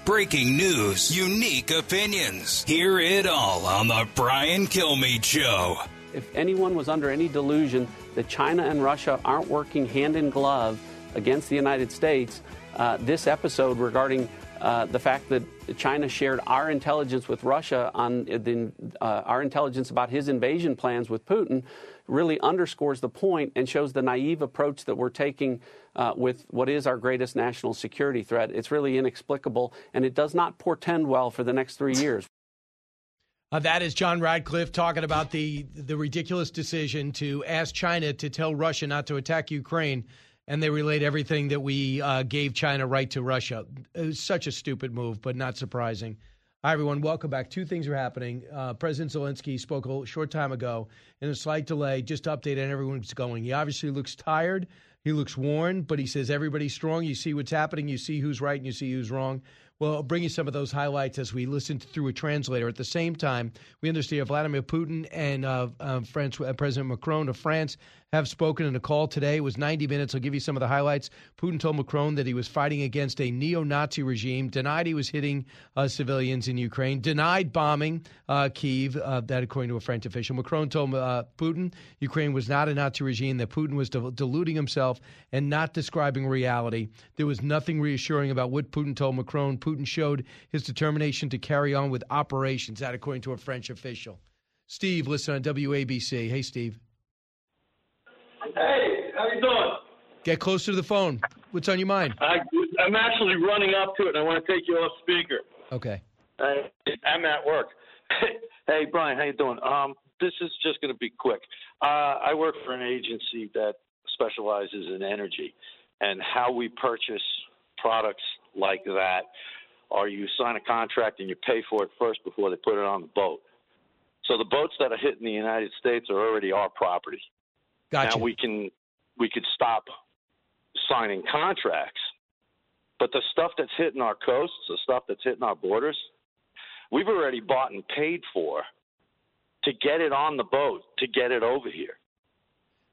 [SPEAKER 1] Breaking news, unique opinions. Hear it all on The Brian Kilmeade Show.
[SPEAKER 22] If anyone was under any delusion that China and Russia aren't working hand in glove against the United States, uh, this episode regarding uh, the fact that China shared our intelligence with Russia on the, uh, our intelligence about his invasion plans with Putin really underscores the point and shows the naive approach that we're taking uh, with what is our greatest national security threat. It's really inexplicable, and it does not portend well for the next three years.
[SPEAKER 2] Uh, that is John Ratcliffe talking about the the ridiculous decision to ask China to tell Russia not to attack Ukraine, and they relate everything that we uh, gave China right to Russia. Was such a stupid move, but not surprising. Hi, everyone. Welcome back. Two things are happening. Uh, President Zelensky spoke a short time ago in a slight delay, just to update on everyone's going. He obviously looks tired. He looks worn, but he says everybody's strong. You see what's happening. You see who's right and you see who's wrong. Well, I'll bring you some of those highlights as we listen through a translator. At the same time, we understand Vladimir Putin and uh, uh, France, uh, President Macron of France have spoken in a call today. It was 90 minutes. I'll give you some of the highlights. Putin told Macron that he was fighting against a neo Nazi regime, denied he was hitting uh, civilians in Ukraine, denied bombing uh, Kiev, uh, that according to a French official. Macron told uh, Putin Ukraine was not a Nazi regime, that Putin was de- deluding himself and not describing reality. There was nothing reassuring about what Putin told Macron. Putin showed his determination to carry on with operations, that according to a French official. Steve, listen on WABC. Hey, Steve.
[SPEAKER 23] Hey, how you doing?
[SPEAKER 2] Get closer to the phone. What's on your mind?
[SPEAKER 23] I, I'm actually running up to it, and I want to take you off speaker.
[SPEAKER 2] Okay.
[SPEAKER 23] I, I'm at work. hey, Brian, how you doing? Um, this is just going to be quick. Uh, I work for an agency that specializes in energy, and how we purchase products like that are you sign a contract and you pay for it first before they put it on the boat. So the boats that are hitting the United States are already our property.
[SPEAKER 2] Gotcha.
[SPEAKER 23] Now we can we could stop signing contracts, but the stuff that's hitting our coasts, the stuff that's hitting our borders, we've already bought and paid for to get it on the boat to get it over here.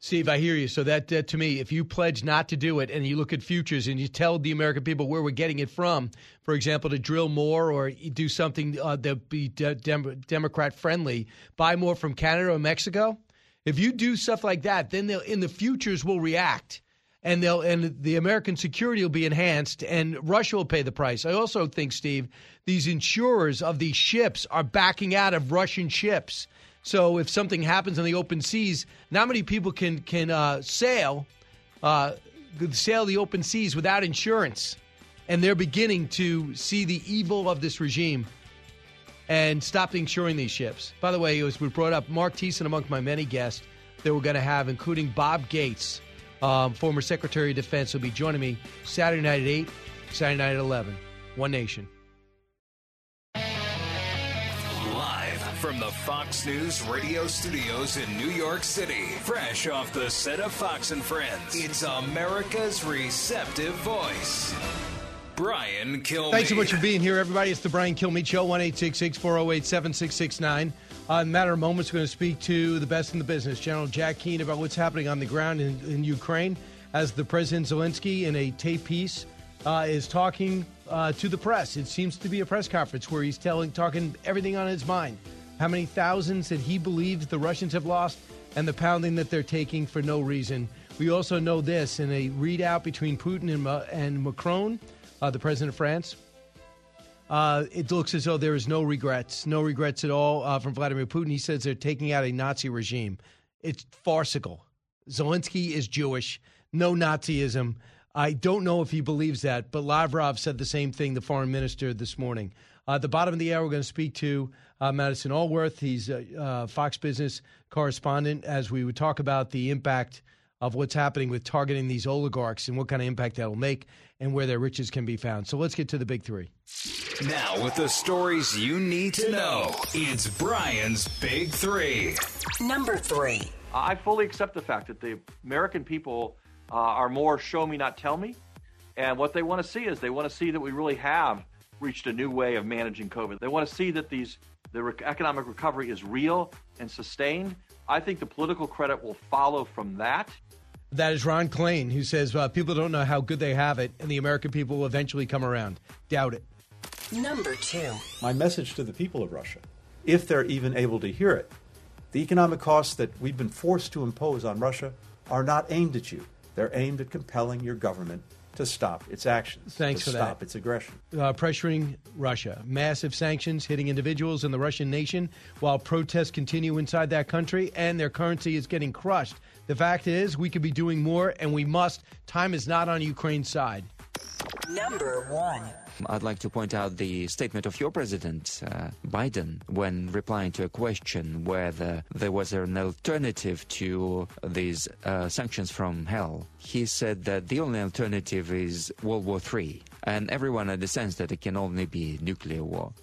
[SPEAKER 2] Steve, I hear you. So that, uh, to me, if you pledge not to do it, and you look at futures and you tell the American people where we're getting it from, for example, to drill more or do something uh, that be de- dem- Democrat friendly, buy more from Canada or Mexico. If you do stuff like that, then in the futures will react, and they'll and the American security will be enhanced, and Russia will pay the price. I also think, Steve, these insurers of these ships are backing out of Russian ships. So if something happens on the open seas, not many people can can uh, sail uh, sail the open seas without insurance, and they're beginning to see the evil of this regime and stop insuring these ships. By the way, it was brought up Mark Thiessen among my many guests that we're going to have, including Bob Gates, um, former Secretary of Defense, will be joining me Saturday night at eight, Saturday night at eleven. One Nation.
[SPEAKER 1] Live from the Fox News radio studios in New York City, fresh off the set of Fox and Friends, it's America's receptive voice. Brian Kilmeade.
[SPEAKER 2] Thanks so much for being here, everybody. It's the Brian Kilmeade Show, 1 408 7669. Uh, in a matter of moments, we're going to speak to the best in the business, General Jack Keane, about what's happening on the ground in, in Ukraine as the President Zelensky, in a tape piece, uh, is talking uh, to the press. It seems to be a press conference where he's telling, talking everything on his mind. How many thousands that he believes the Russians have lost and the pounding that they're taking for no reason. We also know this in a readout between Putin and, uh, and Macron uh, the president of France. Uh, it looks as though there is no regrets, no regrets at all uh, from Vladimir Putin. He says they're taking out a Nazi regime. It's farcical. Zelensky is Jewish, no Nazism. I don't know if he believes that, but Lavrov said the same thing, the foreign minister, this morning. Uh, at the bottom of the hour, we're going to speak to uh, Madison Alworth. He's a uh, Fox Business correspondent as we would talk about the impact of what's happening with targeting these oligarchs and what kind of impact that'll make and where their riches can be found. So let's get to the big three.
[SPEAKER 1] Now, with the stories you need to know, it's Brian's Big Three.
[SPEAKER 3] Number three.
[SPEAKER 4] I fully accept the fact that the American people uh, are more show me, not tell me. And what they want to see is they want to see that we really have reached a new way of managing COVID. They want to see that these the re- economic recovery is real and sustained. I think the political credit will follow from that.
[SPEAKER 2] That is Ron Klain, who says uh, people don't know how good they have it, and the American people will eventually come around. Doubt it.
[SPEAKER 3] Number two.
[SPEAKER 5] My message to the people of Russia, if they're even able to hear it, the economic costs that we've been forced to impose on Russia are not aimed at you. They're aimed at compelling your government to stop its actions.
[SPEAKER 2] Thanks
[SPEAKER 5] to
[SPEAKER 2] for
[SPEAKER 5] stop
[SPEAKER 2] that.
[SPEAKER 5] its aggression.
[SPEAKER 2] Uh, pressuring Russia. Massive sanctions hitting individuals in the Russian nation while protests continue inside that country and their currency is getting crushed. The fact is, we could be doing more and we must. Time is not on Ukraine's side.
[SPEAKER 3] Number one.
[SPEAKER 6] I'd like to point out the statement of your president, uh, Biden, when replying to a question whether there was an alternative to these uh, sanctions from hell. He said that the only alternative is World War III, and everyone understands that it can only be nuclear war.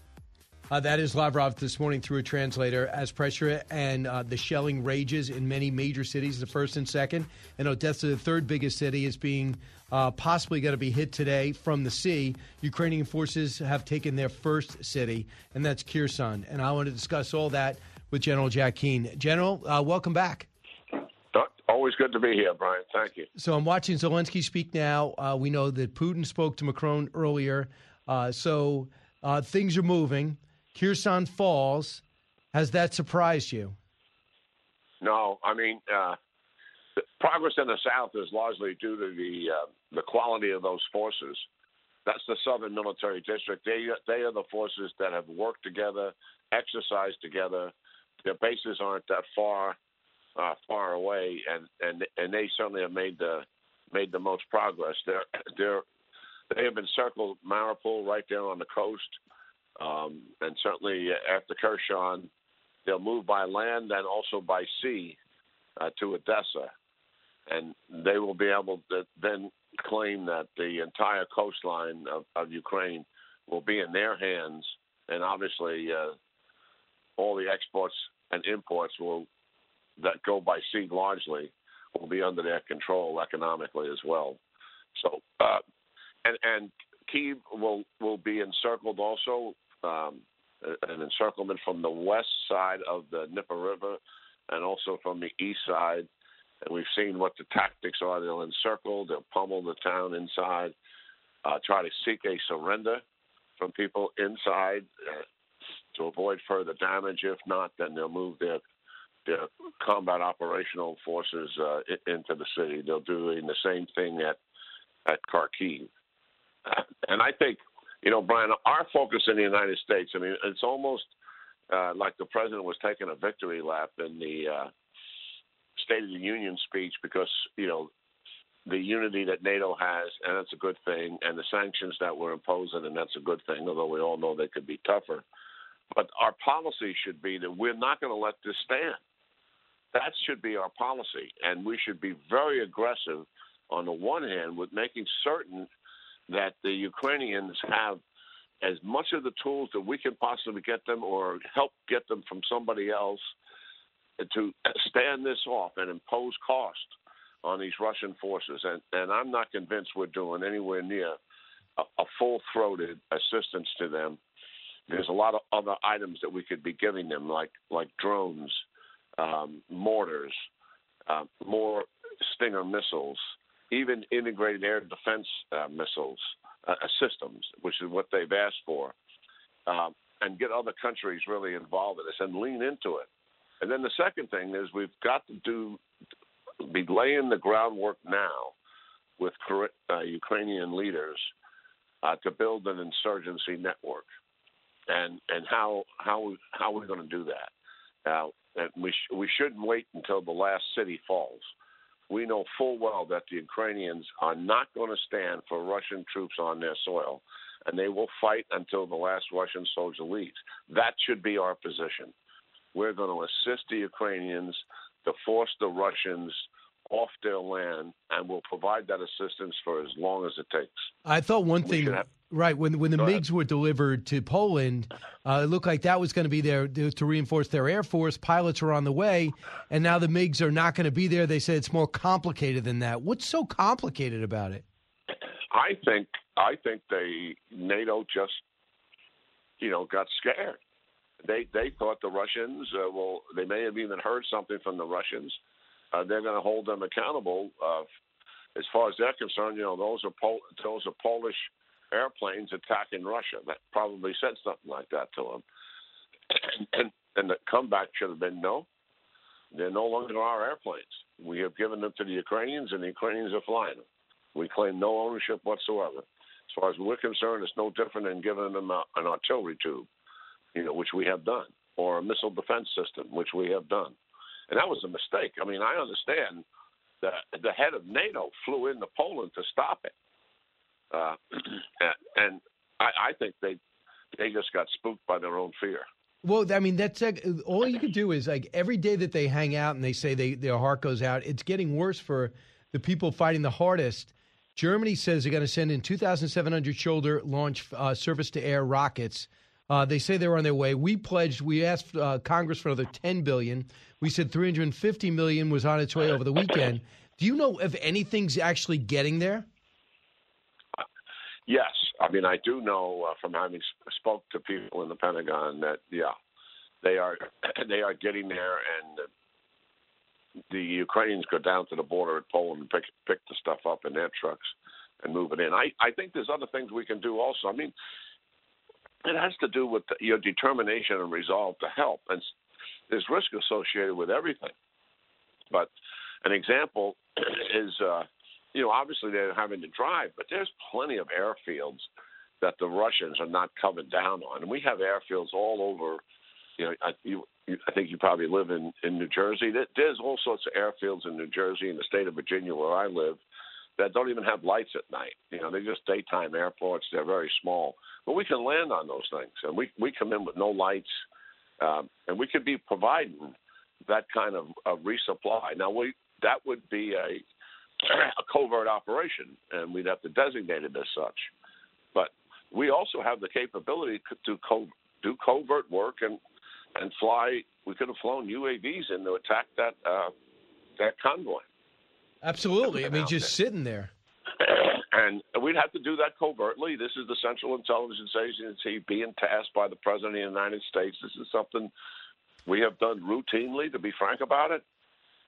[SPEAKER 2] Uh, that is Lavrov this morning through a translator as pressure and uh, the shelling rages in many major cities, the first and second. And Odessa, the third biggest city, is being uh, possibly going to be hit today from the sea. Ukrainian forces have taken their first city, and that's Kherson. And I want to discuss all that with General Jack Keane. General, uh, welcome back.
[SPEAKER 24] Always good to be here, Brian. Thank you.
[SPEAKER 2] So I'm watching Zelensky speak now. Uh, we know that Putin spoke to Macron earlier. Uh, so uh, things are moving. Kherson falls. Has that surprised you?
[SPEAKER 24] No, I mean uh, progress in the South is largely due to the uh, the quality of those forces. That's the Southern Military District. They they are the forces that have worked together, exercised together. Their bases aren't that far uh, far away, and, and and they certainly have made the made the most progress. They're they're they have encircled Mariupol right there on the coast, um, and certainly after Kherson, they'll move by land and also by sea uh, to Odessa, and they will be able to then claim that the entire coastline of, of Ukraine will be in their hands, and obviously uh, all the exports and imports will that go by sea largely will be under their control economically as well. So, uh, and and Kiev will will be encircled also, um, an encirclement from the west side of the Dnieper River, and also from the east side. And we've seen what the tactics are. They'll encircle, they'll pummel the town inside, uh, try to seek a surrender from people inside uh, to avoid further damage. If not, then they'll move their their combat operational forces uh, into the city. They'll do the same thing at at Kharkiv. And I think, you know, Brian, our focus in the United States. I mean, it's almost uh, like the president was taking a victory lap in the uh, State of the Union speech because you know the unity that NATO has, and that's a good thing, and the sanctions that we're imposing, and that's a good thing. Although we all know they could be tougher, but our policy should be that we're not going to let this stand. That should be our policy, and we should be very aggressive on the one hand with making certain that the Ukrainians have as much of the tools that we can possibly get them or help get them from somebody else to stand this off and impose cost on these Russian forces. And, and I'm not convinced we're doing anywhere near a, a full throated assistance to them. There's a lot of other items that we could be giving them, like like drones, um, mortars, uh, more Stinger missiles, even integrated air defense uh, missiles uh, systems, which is what they've asked for, um, and get other countries really involved in this and lean into it. And then the second thing is we've got to do be laying the groundwork now with uh, Ukrainian leaders uh, to build an insurgency network, and and how how how we're going to do that. Now, we sh- we shouldn't wait until the last city falls. We know full well that the Ukrainians are not going to stand for Russian troops on their soil, and they will fight until the last Russian soldier leaves. That should be our position. We're going to assist the Ukrainians to force the Russians off their land, and we'll provide that assistance for as long as it takes.
[SPEAKER 2] I thought one thing, have, right when when the MiGs were delivered to Poland, uh, it looked like that was going to be there to reinforce their air force. Pilots were on the way, and now the MiGs are not going to be there. They said it's more complicated than that. What's so complicated about it?
[SPEAKER 24] I think I think they NATO just you know got scared they they thought the Russians uh, well they may have even heard something from the Russians. Uh, they're going to hold them accountable. Uh, as far as they're concerned, you know those are Pol- those are Polish airplanes attacking Russia. That probably said something like that to them. And, and, and the comeback should have been no. They're no longer our airplanes. We have given them to the Ukrainians, and the Ukrainians are flying them. We claim no ownership whatsoever. As far as we're concerned, it's no different than giving them a, an artillery tube you know, which we have done, or a missile defense system, which we have done. And that was a mistake. I mean, I understand that the head of NATO flew into Poland to stop it, uh, and I, I think they they just got spooked by their own fear.
[SPEAKER 2] Well, I mean, that's all you can do is like every day that they hang out and they say they, their heart goes out, it's getting worse for the people fighting the hardest. Germany says they're going to send in 2,700 shoulder launch uh, surface to air rockets uh, they say they're on their way. We pledged. We asked uh, Congress for another 10 billion. We said 350 million was on its way over the weekend. Do you know if anything's actually getting there?
[SPEAKER 24] Yes, I mean I do know uh, from having spoke to people in the Pentagon that yeah, they are they are getting there, and the Ukrainians go down to the border at Poland and pick pick the stuff up in their trucks and move it in. I I think there's other things we can do also. I mean, it has to do with your determination and resolve to help. And there's risk associated with everything. But an example is, uh, you know, obviously they're having to drive, but there's plenty of airfields that the Russians are not coming down on. And we have airfields all over. You know, I, you, I think you probably live in in New Jersey. There's all sorts of airfields in New Jersey and the state of Virginia where I live that don't even have lights at night. You know, they're just daytime airports. They're very small, but we can land on those things, and we we come in with no lights, um, and we could be providing that kind of, of resupply. Now, we that would be a a covert operation, and we'd have to designate it as such. But we also have the capability to co- do covert work and and fly. We could have flown UAVs in to attack that uh, that convoy.
[SPEAKER 2] Absolutely. I mean, just sitting there.
[SPEAKER 24] And we'd have to do that covertly. This is the Central Intelligence Agency being tasked by the President of the United States. This is something we have done routinely, to be frank about it.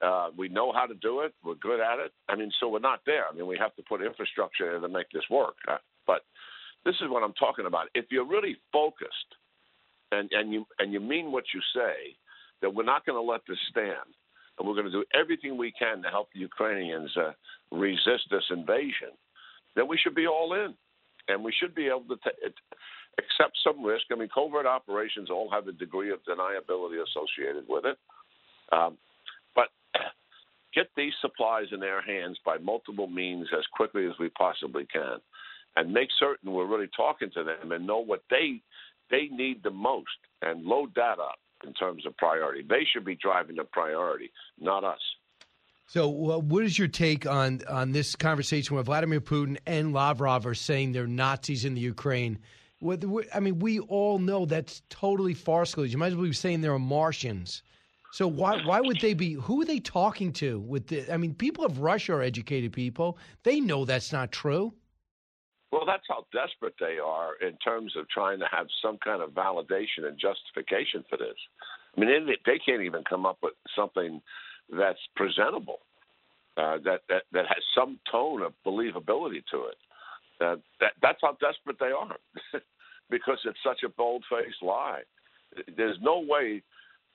[SPEAKER 24] Uh, we know how to do it. We're good at it. I mean, so we're not there. I mean, we have to put infrastructure in to make this work. Uh, but this is what I'm talking about. If you're really focused and, and you and you mean what you say, that we're not going to let this stand and we're going to do everything we can to help the Ukrainians uh, resist this invasion, then we should be all in, and we should be able to. T- accept some risk. I mean, covert operations all have a degree of deniability associated with it. Um, but get these supplies in their hands by multiple means as quickly as we possibly can, and make certain we're really talking to them and know what they they need the most, and load that up in terms of priority. They should be driving the priority, not us.
[SPEAKER 2] So, what is your take on on this conversation where Vladimir Putin and Lavrov are saying they're Nazis in the Ukraine? What, I mean, we all know that's totally farcical. You might as well be saying they're Martians. So why why would they be? Who are they talking to? With the, I mean, people of Russia are educated people. They know that's not true.
[SPEAKER 24] Well, that's how desperate they are in terms of trying to have some kind of validation and justification for this. I mean, they, can't even come up with something that's presentable, uh, that, that that has some tone of believability to it. Uh, that that's how desperate they are, because it's such a bold-faced lie. There's no way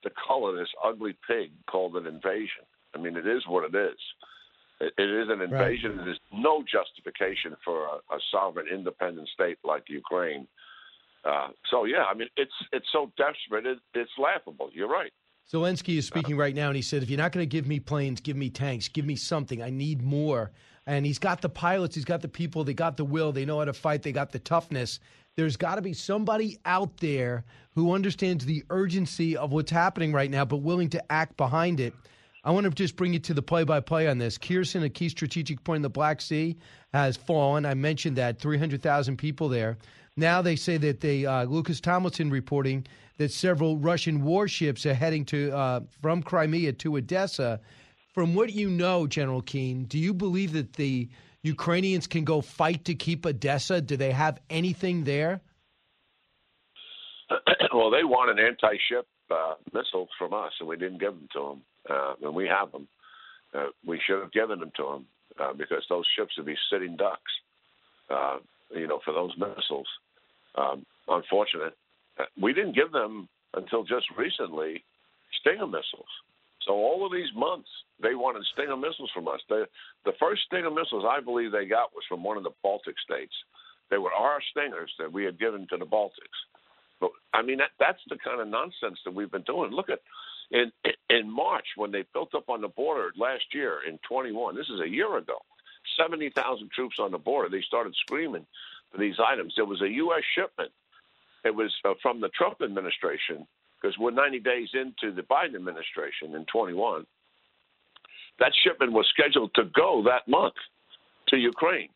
[SPEAKER 24] to color this ugly pig called an invasion. I mean, it is what it is. It, it is an invasion. Right. There's no justification for a, a sovereign, independent state like Ukraine. Uh, so yeah, I mean, it's it's so desperate, it, it's laughable. You're right.
[SPEAKER 2] Zelensky is speaking right now, and he said, "If you're not going to give me planes, give me tanks, give me something. I need more." And he's got the pilots, he's got the people, they got the will, they know how to fight, they got the toughness. There's got to be somebody out there who understands the urgency of what's happening right now, but willing to act behind it. I want to just bring you to the play-by-play on this. Kherson, a key strategic point in the Black Sea, has fallen. I mentioned that 300,000 people there. Now they say that they uh, Lucas Tomlinson reporting that several Russian warships are heading to uh, from Crimea to Odessa. From what you know, General Keane, do you believe that the Ukrainians can go fight to keep Odessa? Do they have anything there?
[SPEAKER 24] well, they want an anti-ship uh, missile from us, and we didn't give them to them, uh, and we have them. Uh, we should have given them to them uh, because those ships would be sitting ducks, uh, you know, for those missiles. Um, unfortunate, uh, we didn't give them until just recently Stinger missiles. So all of these months, they wanted Stinger missiles from us. The the first Stinger missiles I believe they got was from one of the Baltic states. They were our Stingers that we had given to the Baltics. But I mean, that, that's the kind of nonsense that we've been doing. Look at in in March when they built up on the border last year in 21. This is a year ago. 70,000 troops on the border. They started screaming for these items. There was a U.S. shipment. It was uh, from the Trump administration because we're 90 days into the Biden administration in 21. That shipment was scheduled to go that month to Ukraine.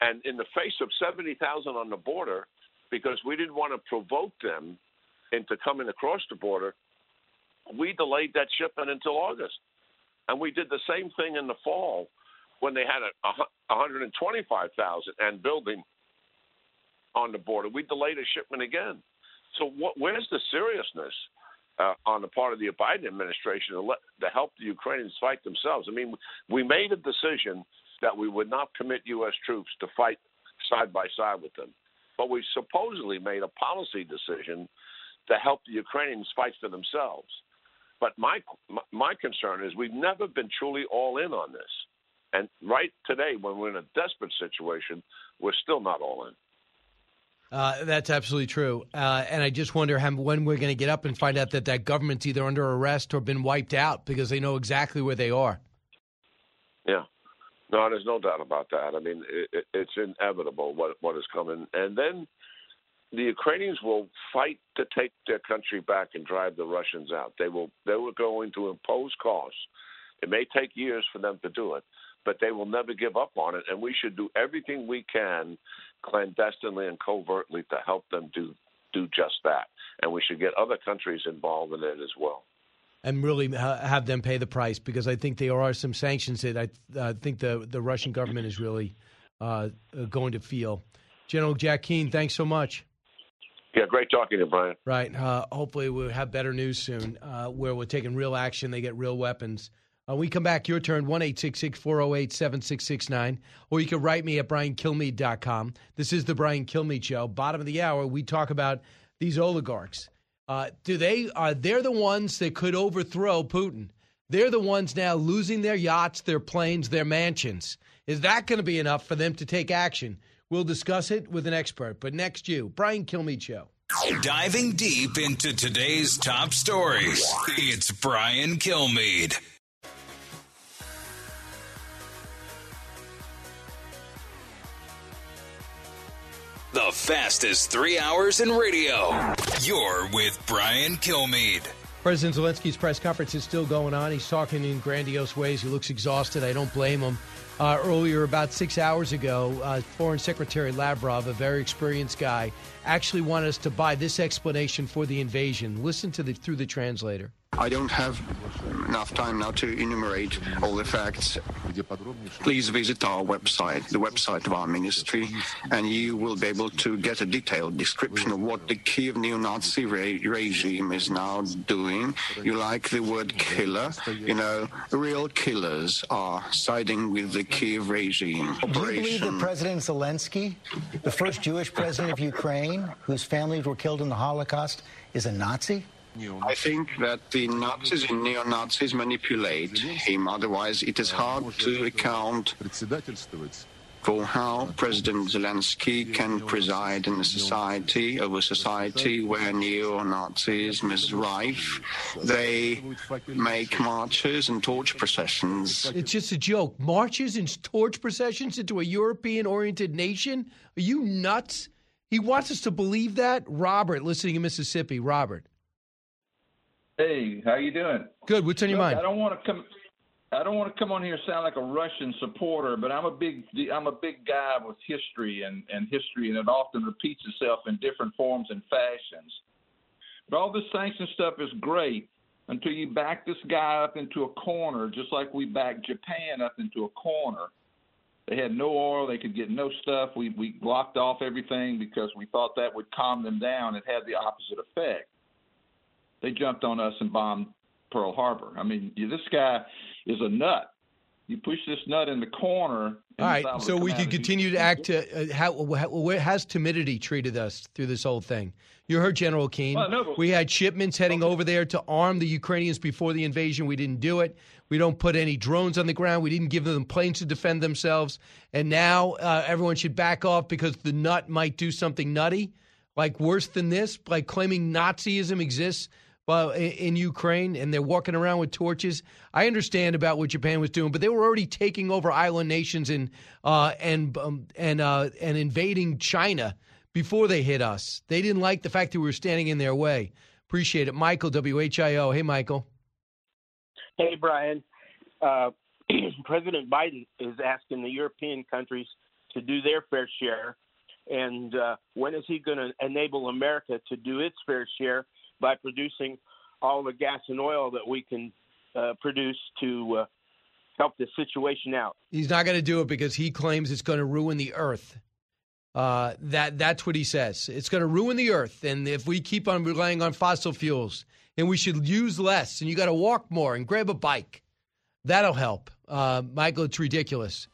[SPEAKER 24] And in the face of 70,000 on the border, because we didn't want to provoke them into coming across the border, we delayed that shipment until August. And we did the same thing in the fall when they had a, a 125,000 and building on the border. We delayed a shipment again. So what, where's the seriousness uh, on the part of the Biden administration to, let, to help the Ukrainians fight themselves? I mean, we made a decision that we would not commit U.S. troops to fight side by side with them but we supposedly made a policy decision to help the Ukrainians fight for themselves. But my my concern is we've never been truly all in on this, and right today, when we're in a desperate situation, we're still not all in.
[SPEAKER 2] Uh, that's absolutely true, uh, and I just wonder how, when we're going to get up and find out that that government's either under arrest or been wiped out because they know exactly where they are.
[SPEAKER 24] Yeah, no, there's no doubt about that. I mean, it, it's inevitable what what is coming, and then the Ukrainians will fight to take their country back and drive the Russians out. They will. They were going to impose costs. It may take years for them to do it, but they will never give up on it. And we should do everything we can, clandestinely and covertly, to help them do do just that. And we should get other countries involved in it as well
[SPEAKER 2] and really have them pay the price because I think there are some sanctions that I uh, think the the Russian government is really uh, going to feel. General Jack Keane, thanks so much.
[SPEAKER 24] Yeah, great talking to you, Brian.
[SPEAKER 2] Right. Uh, hopefully, we'll have better news soon uh, where we're taking real action. They get real weapons. Uh, we come back, your turn, 1 408 7669. Or you can write me at briankilmeade.com. This is the Brian Kilmeade Show. Bottom of the hour, we talk about these oligarchs uh, do they are they're the ones that could overthrow Putin? They're the ones now losing their yachts, their planes, their mansions. Is that going to be enough for them to take action? We'll discuss it with an expert. But next, you, Brian Kilmeade Show.
[SPEAKER 1] Diving deep into today's top stories, it's Brian Kilmeade. The fastest three hours in radio. You're with Brian Kilmeade.
[SPEAKER 2] President Zelensky's press conference is still going on. He's talking in grandiose ways. He looks exhausted. I don't blame him. Uh, earlier, about six hours ago, uh, Foreign Secretary Lavrov, a very experienced guy, actually wanted us to buy this explanation for the invasion. Listen to the through the translator.
[SPEAKER 25] I don't have enough time now to enumerate all the facts. Please visit our website, the website of our ministry, and you will be able to get a detailed description of what the Kiev neo-Nazi re- regime is now doing. You like the word killer? You know, real killers are siding with the Kiev regime.
[SPEAKER 26] Do you believe that President Zelensky, the first Jewish president of Ukraine, whose families were killed in the Holocaust, is a Nazi?
[SPEAKER 25] I think that the Nazis and neo-Nazis manipulate him. Otherwise, it is hard to account for how President Zelensky can preside in a society, of a society where neo-Nazism is rife. They make marches and torch processions.
[SPEAKER 2] It's just a joke. Marches and torch processions into a European oriented nation? Are you nuts? He wants us to believe that? Robert, listening in Mississippi. Robert.
[SPEAKER 27] Hey, how you doing?
[SPEAKER 2] Good. What's on your
[SPEAKER 27] Look,
[SPEAKER 2] mind?
[SPEAKER 27] I don't want to come. I don't want to come on here and sound like a Russian supporter, but I'm a big I'm a big guy with history and and history, and it often repeats itself in different forms and fashions. But all this sanction stuff is great until you back this guy up into a corner, just like we backed Japan up into a corner. They had no oil, they could get no stuff. We we blocked off everything because we thought that would calm them down. It had the opposite effect. They jumped on us and bombed Pearl Harbor. I mean, this guy is a nut. You push this nut in the corner. And
[SPEAKER 2] All right, so we could continue to act. Uh, uh, how, how has timidity treated us through this whole thing? You heard General Keane.
[SPEAKER 27] Well, no,
[SPEAKER 2] we had shipments heading over there to arm the Ukrainians before the invasion. We didn't do it. We don't put any drones on the ground. We didn't give them planes to defend themselves. And now uh, everyone should back off because the nut might do something nutty, like worse than this, like claiming Nazism exists well, in, in Ukraine and they're walking around with torches. I understand about what Japan was doing, but they were already taking over island nations and uh, and um, and uh, and invading China before they hit us. They didn't like the fact that we were standing in their way. Appreciate it, Michael WHIO. Hey, Michael.
[SPEAKER 28] Hey, Brian. Uh, President Biden is asking the European countries to do their fair share. And uh, when is he going to enable America to do its fair share by producing all the gas and oil that we can uh, produce to uh, help the situation out?
[SPEAKER 2] He's not going to do it because he claims it's going to ruin the earth. Uh, that that's what he says. It's going to ruin the earth, and if we keep on relying on fossil fuels, and we should use less, and you got to walk more and grab a bike, that'll help. Uh, Michael, it's ridiculous.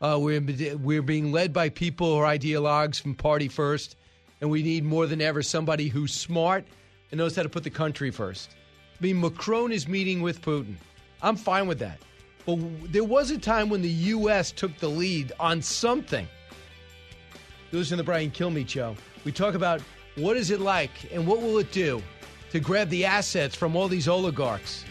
[SPEAKER 2] Uh, we're we're being led by people are ideologues from Party First, and we need more than ever somebody who's smart and knows how to put the country first. I mean, Macron is meeting with Putin. I'm fine with that. But there was a time when the U.S. took the lead on something. You listen to the Brian Kilmeade show. We talk about what is it like and what will it do to grab the assets from all these oligarchs.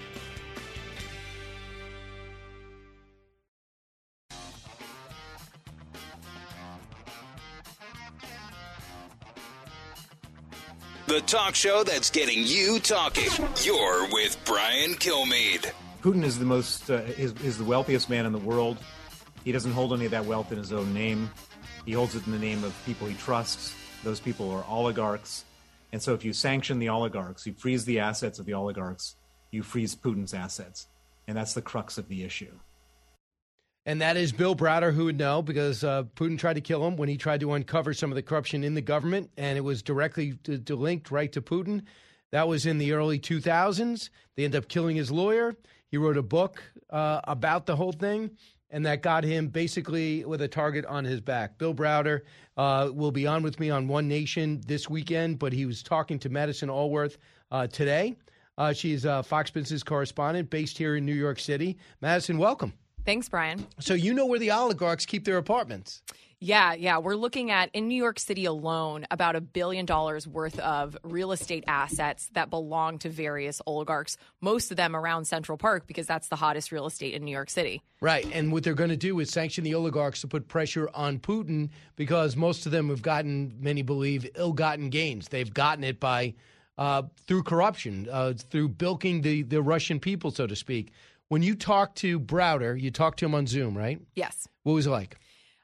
[SPEAKER 1] The talk show that's getting you talking. You're with Brian Kilmeade.
[SPEAKER 29] Putin is the most uh, is, is the wealthiest man in the world. He doesn't hold any of that wealth in his own name. He holds it in the name of people he trusts. Those people are oligarchs. And so if you sanction the oligarchs, you freeze the assets of the oligarchs, you freeze Putin's assets. And that's the crux of the issue.
[SPEAKER 2] And that is Bill Browder, who would know because uh, Putin tried to kill him when he tried to uncover some of the corruption in the government, and it was directly to, to linked right to Putin. That was in the early 2000s. They ended up killing his lawyer. He wrote a book uh, about the whole thing, and that got him basically with a target on his back. Bill Browder uh, will be on with me on One Nation this weekend, but he was talking to Madison Alworth uh, today. Uh, she's a Fox Business correspondent based here in New York City. Madison, welcome.
[SPEAKER 30] Thanks, Brian.
[SPEAKER 2] So you know where the oligarchs keep their apartments.
[SPEAKER 30] Yeah, yeah. We're looking at in New York City alone about a billion dollars worth of real estate assets that belong to various oligarchs, most of them around Central Park because that's the hottest real estate in New York City.
[SPEAKER 2] Right. And what they're going to do is sanction the oligarchs to put pressure on Putin because most of them have gotten, many believe, ill gotten gains. They've gotten it by uh, through corruption, uh, through bilking the, the Russian people, so to speak. When you talk to Browder, you talked to him on Zoom, right?
[SPEAKER 30] Yes.
[SPEAKER 2] What was it like?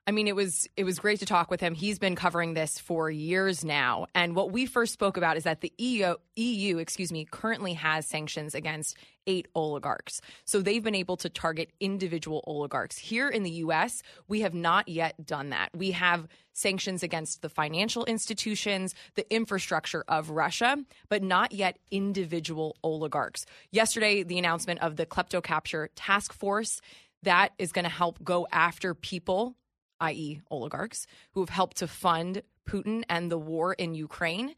[SPEAKER 30] I mean, it was it was great to talk with him. He's been covering this for years now, and what we first spoke about is that the EU, EU, excuse me, currently has sanctions against eight oligarchs. So they've been able to target individual oligarchs. Here in the U.S., we have not yet done that. We have sanctions against the financial institutions, the infrastructure of Russia, but not yet individual oligarchs. Yesterday, the announcement of the Klepto Capture Task Force that is going to help go after people i.e., oligarchs, who have helped to fund Putin and the war in Ukraine.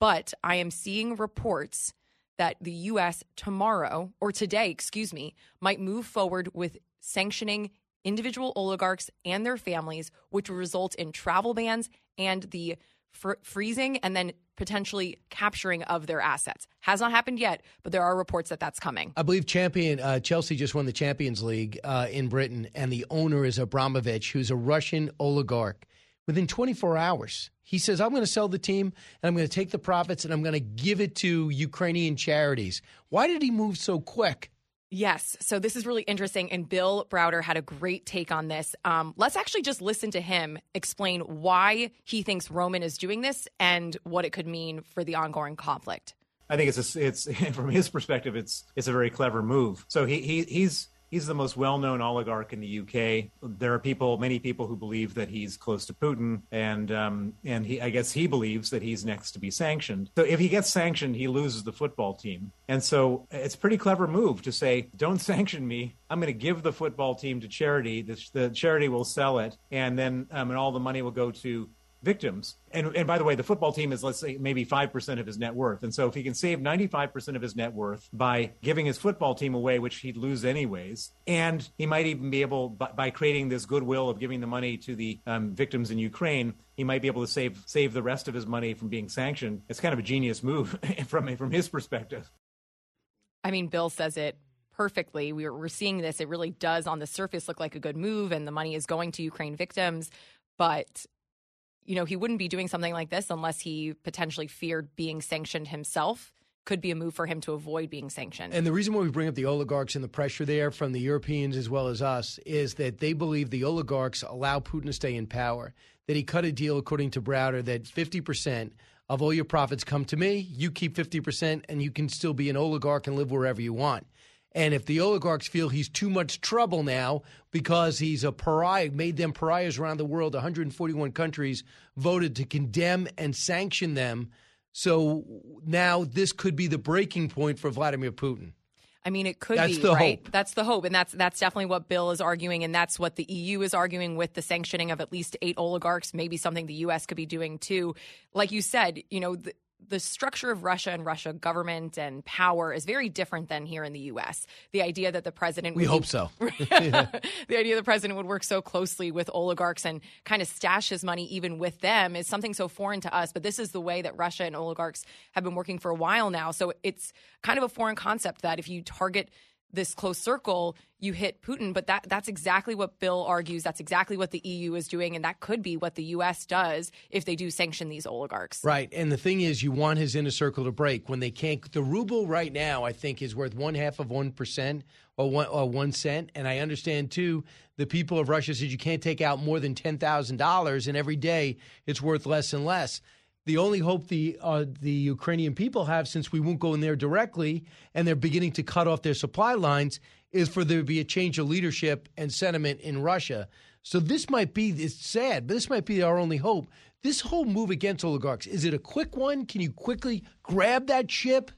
[SPEAKER 30] But I am seeing reports that the U.S. tomorrow, or today, excuse me, might move forward with sanctioning individual oligarchs and their families, which will result in travel bans and the fr- freezing and then potentially capturing of their assets. Has not happened yet, but there are reports that that's coming.
[SPEAKER 2] I believe champion uh, Chelsea just won the Champions League uh, in Britain, and the owner is Abramovich, who's a Russian oligarch. Within 24 hours, he says, I'm going to sell the team and I'm going to take the profits and I'm going to give it to Ukrainian charities. Why did he move so quick?
[SPEAKER 30] Yes. So this is really interesting. And Bill Browder had a great take on this. Um, let's actually just listen to him explain why he thinks Roman is doing this and what it could mean for the ongoing conflict.
[SPEAKER 29] I think it's a, it's from his perspective, it's it's a very clever move. So he, he he's He's the most well-known oligarch in the UK. There are people, many people, who believe that he's close to Putin, and um, and he, I guess, he believes that he's next to be sanctioned. So if he gets sanctioned, he loses the football team, and so it's a pretty clever move to say, "Don't sanction me. I'm going to give the football team to charity. The, the charity will sell it, and then um, and all the money will go to victims. And, and by the way, the football team is, let's say, maybe 5% of his net worth. And so if he can save 95% of his net worth by giving his football team away, which he'd lose anyways, and he might even be able, by, by creating this goodwill of giving the money to the um, victims in Ukraine, he might be able to save save the rest of his money from being sanctioned. It's kind of a genius move from from his perspective.
[SPEAKER 30] I mean, Bill says it perfectly. We're, we're seeing this. It really does, on the surface, look like a good move, and the money is going to Ukraine victims. But you know, he wouldn't be doing something like this unless he potentially feared being sanctioned himself. Could be a move for him to avoid being sanctioned.
[SPEAKER 2] And the reason why we bring up the oligarchs and the pressure there from the Europeans as well as us is that they believe the oligarchs allow Putin to stay in power. That he cut a deal, according to Browder, that 50% of all your profits come to me, you keep 50%, and you can still be an oligarch and live wherever you want. And if the oligarchs feel he's too much trouble now because he's a pariah, made them pariahs around the world, 141 countries voted to condemn and sanction them. So now this could be the breaking point for Vladimir Putin.
[SPEAKER 30] I mean, it could
[SPEAKER 2] that's
[SPEAKER 30] be
[SPEAKER 2] the
[SPEAKER 30] right.
[SPEAKER 2] Hope.
[SPEAKER 30] That's the hope, and that's that's definitely what Bill is arguing, and that's what the EU is arguing with the sanctioning of at least eight oligarchs. Maybe something the U.S. could be doing too. Like you said, you know, the, the structure of Russia and Russia government and power is very different than here in the U.S. The idea that the president
[SPEAKER 2] we hope so.
[SPEAKER 30] the idea the president would work so closely with oligarchs and kind of stash his money even with them is something so foreign to us. But this is the way that Russia and oligarchs have been working for a while now. So it's kind of a foreign concept that if you target this close circle, you hit Putin. But that that's exactly what Bill argues. That's exactly what the EU is doing, and that could be what the U.S. does if they do sanction these oligarchs.
[SPEAKER 2] Right. And the thing is, you want his inner circle to break when they can't. The ruble right now, I think, is worth one half of one percent or one or one cent. And I understand too, the people of Russia said you can't take out more than ten thousand dollars, and every day it's worth less and less the only hope the uh, the Ukrainian people have, since we won't go in there directly, and they're beginning to cut off their supply lines, is for there to be a change of leadership and sentiment in Russia. So this might be it's sad, but this might be our only hope. This whole move against oligarchs is it a quick one? Can you quickly grab that ship?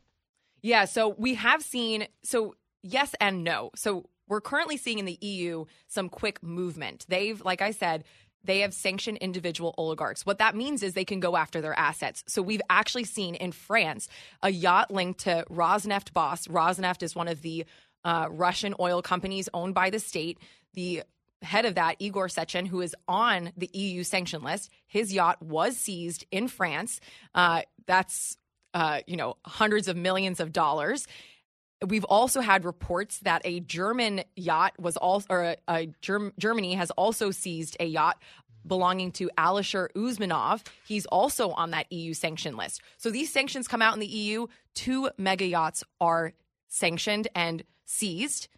[SPEAKER 30] Yeah. So we have seen so yes and no. So we're currently seeing in the EU some quick movement. They've, like I said, they have sanctioned individual oligarchs. What that means is they can go after their assets. So we've actually seen in France a yacht linked to Rosneft boss. Rosneft is one of the uh, Russian oil companies owned by the state. The head of that, Igor Sechin, who is on the EU sanction list, his yacht was seized in France. Uh, that's uh, you know hundreds of millions of dollars. We've also had reports that a German yacht was also, or a, a Germ- Germany has also seized a yacht belonging to Alisher Usmanov. He's also on that EU sanction list. So these sanctions come out in the EU. Two mega yachts are sanctioned and seized.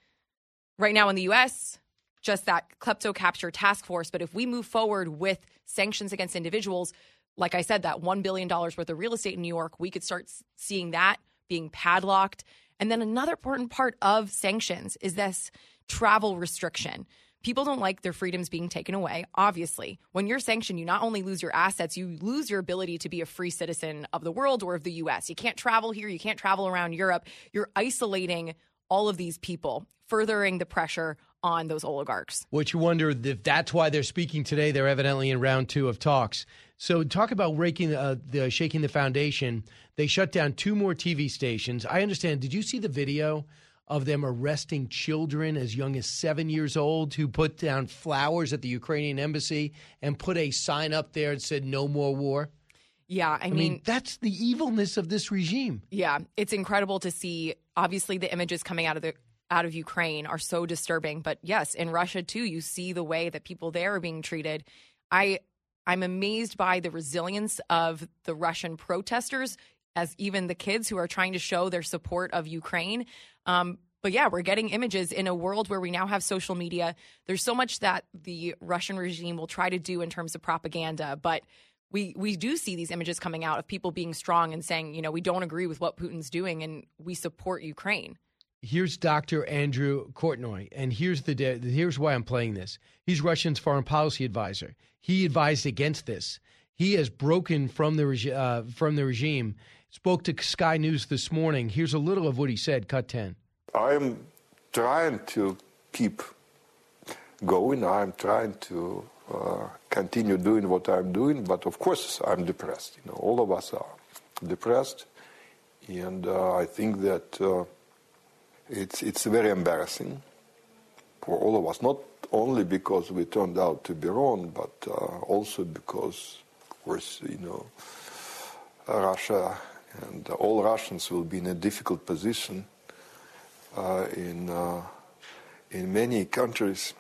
[SPEAKER 30] Right now in the US, just that klepto capture task force. But if we move forward with sanctions against individuals, like I said, that $1 billion worth of real estate in New York, we could start seeing that being padlocked. And then another important part of sanctions is this travel restriction. People don't like their freedoms being taken away, obviously. When you're sanctioned, you not only lose your assets, you lose your ability to be a free citizen of the world or of the US. You can't travel here, you can't travel around Europe. You're isolating all of these people, furthering the pressure on those oligarchs.
[SPEAKER 2] Which you wonder if that's why they're speaking today. They're evidently in round two of talks. So talk about raking uh, the shaking the foundation. They shut down two more TV stations. I understand. Did you see the video of them arresting children as young as seven years old who put down flowers at the Ukrainian embassy and put a sign up there that said "No more war"?
[SPEAKER 30] Yeah, I,
[SPEAKER 2] I
[SPEAKER 30] mean,
[SPEAKER 2] mean, that's the evilness of this regime.
[SPEAKER 30] Yeah, it's incredible to see. Obviously, the images coming out of the out of Ukraine are so disturbing. But yes, in Russia too, you see the way that people there are being treated. I I'm amazed by the resilience of the Russian protesters, as even the kids who are trying to show their support of Ukraine. Um, but yeah, we're getting images in a world where we now have social media. There's so much that the Russian regime will try to do in terms of propaganda, but we we do see these images coming out of people being strong and saying, you know, we don't agree with what Putin's doing and we support Ukraine.
[SPEAKER 2] Here's Dr. Andrew Kortunov, and here's the here's why I'm playing this. He's Russia's foreign policy advisor. He advised against this. He has broken from the uh, from the regime. Spoke to Sky News this morning. Here's a little of what he said. Cut ten.
[SPEAKER 31] I'm trying to keep going. I'm trying to uh, continue doing what I'm doing, but of course I'm depressed. You know, all of us are depressed, and uh, I think that uh, it's it's very embarrassing for all of us. Not only because we turned out to be wrong, but uh, also because, of course, you know, Russia and all Russians will be in a difficult position uh, in uh, in many countries,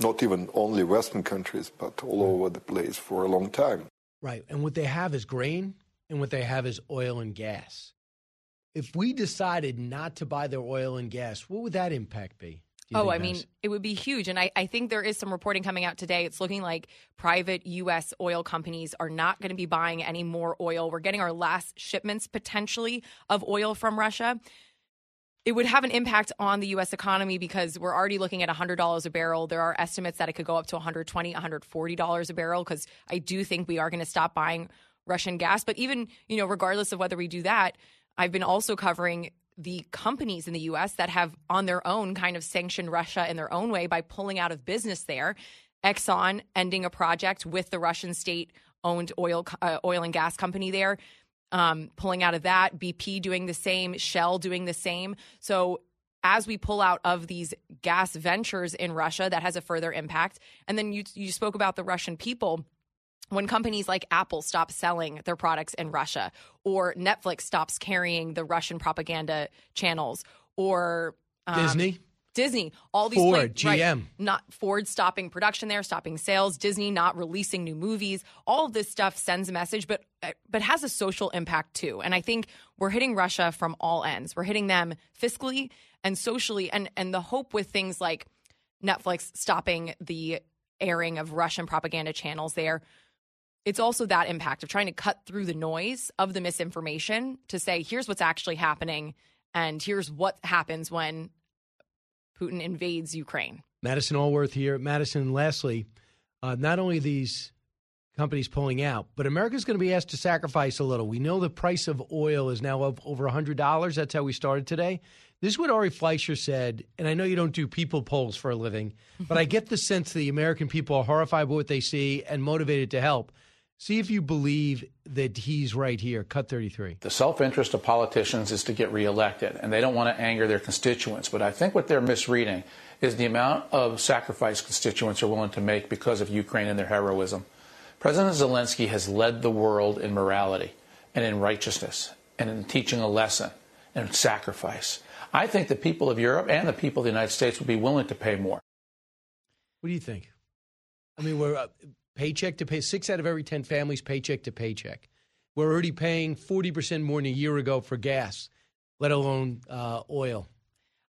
[SPEAKER 31] not even only Western countries, but all over the place for a long time.
[SPEAKER 2] Right, and what they have is grain, and what they have is oil and gas. If we decided not to buy their oil and gas, what would that impact be?
[SPEAKER 30] Oh, I mean, it would be huge. And I, I think there is some reporting coming out today. It's looking like private U.S. oil companies are not going to be buying any more oil. We're getting our last shipments potentially of oil from Russia. It would have an impact on the U.S. economy because we're already looking at $100 a barrel. There are estimates that it could go up to $120, $140 a barrel because I do think we are going to stop buying Russian gas. But even, you know, regardless of whether we do that, I've been also covering the companies in the US that have on their own kind of sanctioned Russia in their own way by pulling out of business there. Exxon ending a project with the Russian state owned oil uh, oil and gas company there. Um, pulling out of that BP doing the same Shell doing the same. So as we pull out of these gas ventures in Russia that has a further impact. And then you you spoke about the Russian people when companies like Apple stop selling their products in Russia, or Netflix stops carrying the Russian propaganda channels, or
[SPEAKER 2] um, Disney.
[SPEAKER 30] Disney, all these
[SPEAKER 2] Ford,
[SPEAKER 30] places,
[SPEAKER 2] GM,
[SPEAKER 30] right, not Ford stopping production there, stopping sales, Disney not releasing new movies. All of this stuff sends a message, but but has a social impact too. And I think we're hitting Russia from all ends. We're hitting them fiscally and socially, and and the hope with things like Netflix stopping the airing of Russian propaganda channels there it's also that impact of trying to cut through the noise of the misinformation to say, here's what's actually happening, and here's what happens when Putin invades Ukraine.
[SPEAKER 2] Madison Alworth here. Madison, lastly, uh, not only these companies pulling out, but America's going to be asked to sacrifice a little. We know the price of oil is now up over $100. That's how we started today. This is what Ari Fleischer said, and I know you don't do people polls for a living, but I get the sense the American people are horrified by what they see and motivated to help. See if you believe that he's right here. Cut 33.
[SPEAKER 32] The self interest of politicians is to get reelected, and they don't want to anger their constituents. But I think what they're misreading is the amount of sacrifice constituents are willing to make because of Ukraine and their heroism. President Zelensky has led the world in morality and in righteousness and in teaching a lesson and sacrifice. I think the people of Europe and the people of the United States would be willing to pay more.
[SPEAKER 2] What do you think? I mean, we're uh, paycheck to pay, six out of every 10 families, paycheck to paycheck. We're already paying 40% more than a year ago for gas, let alone uh, oil.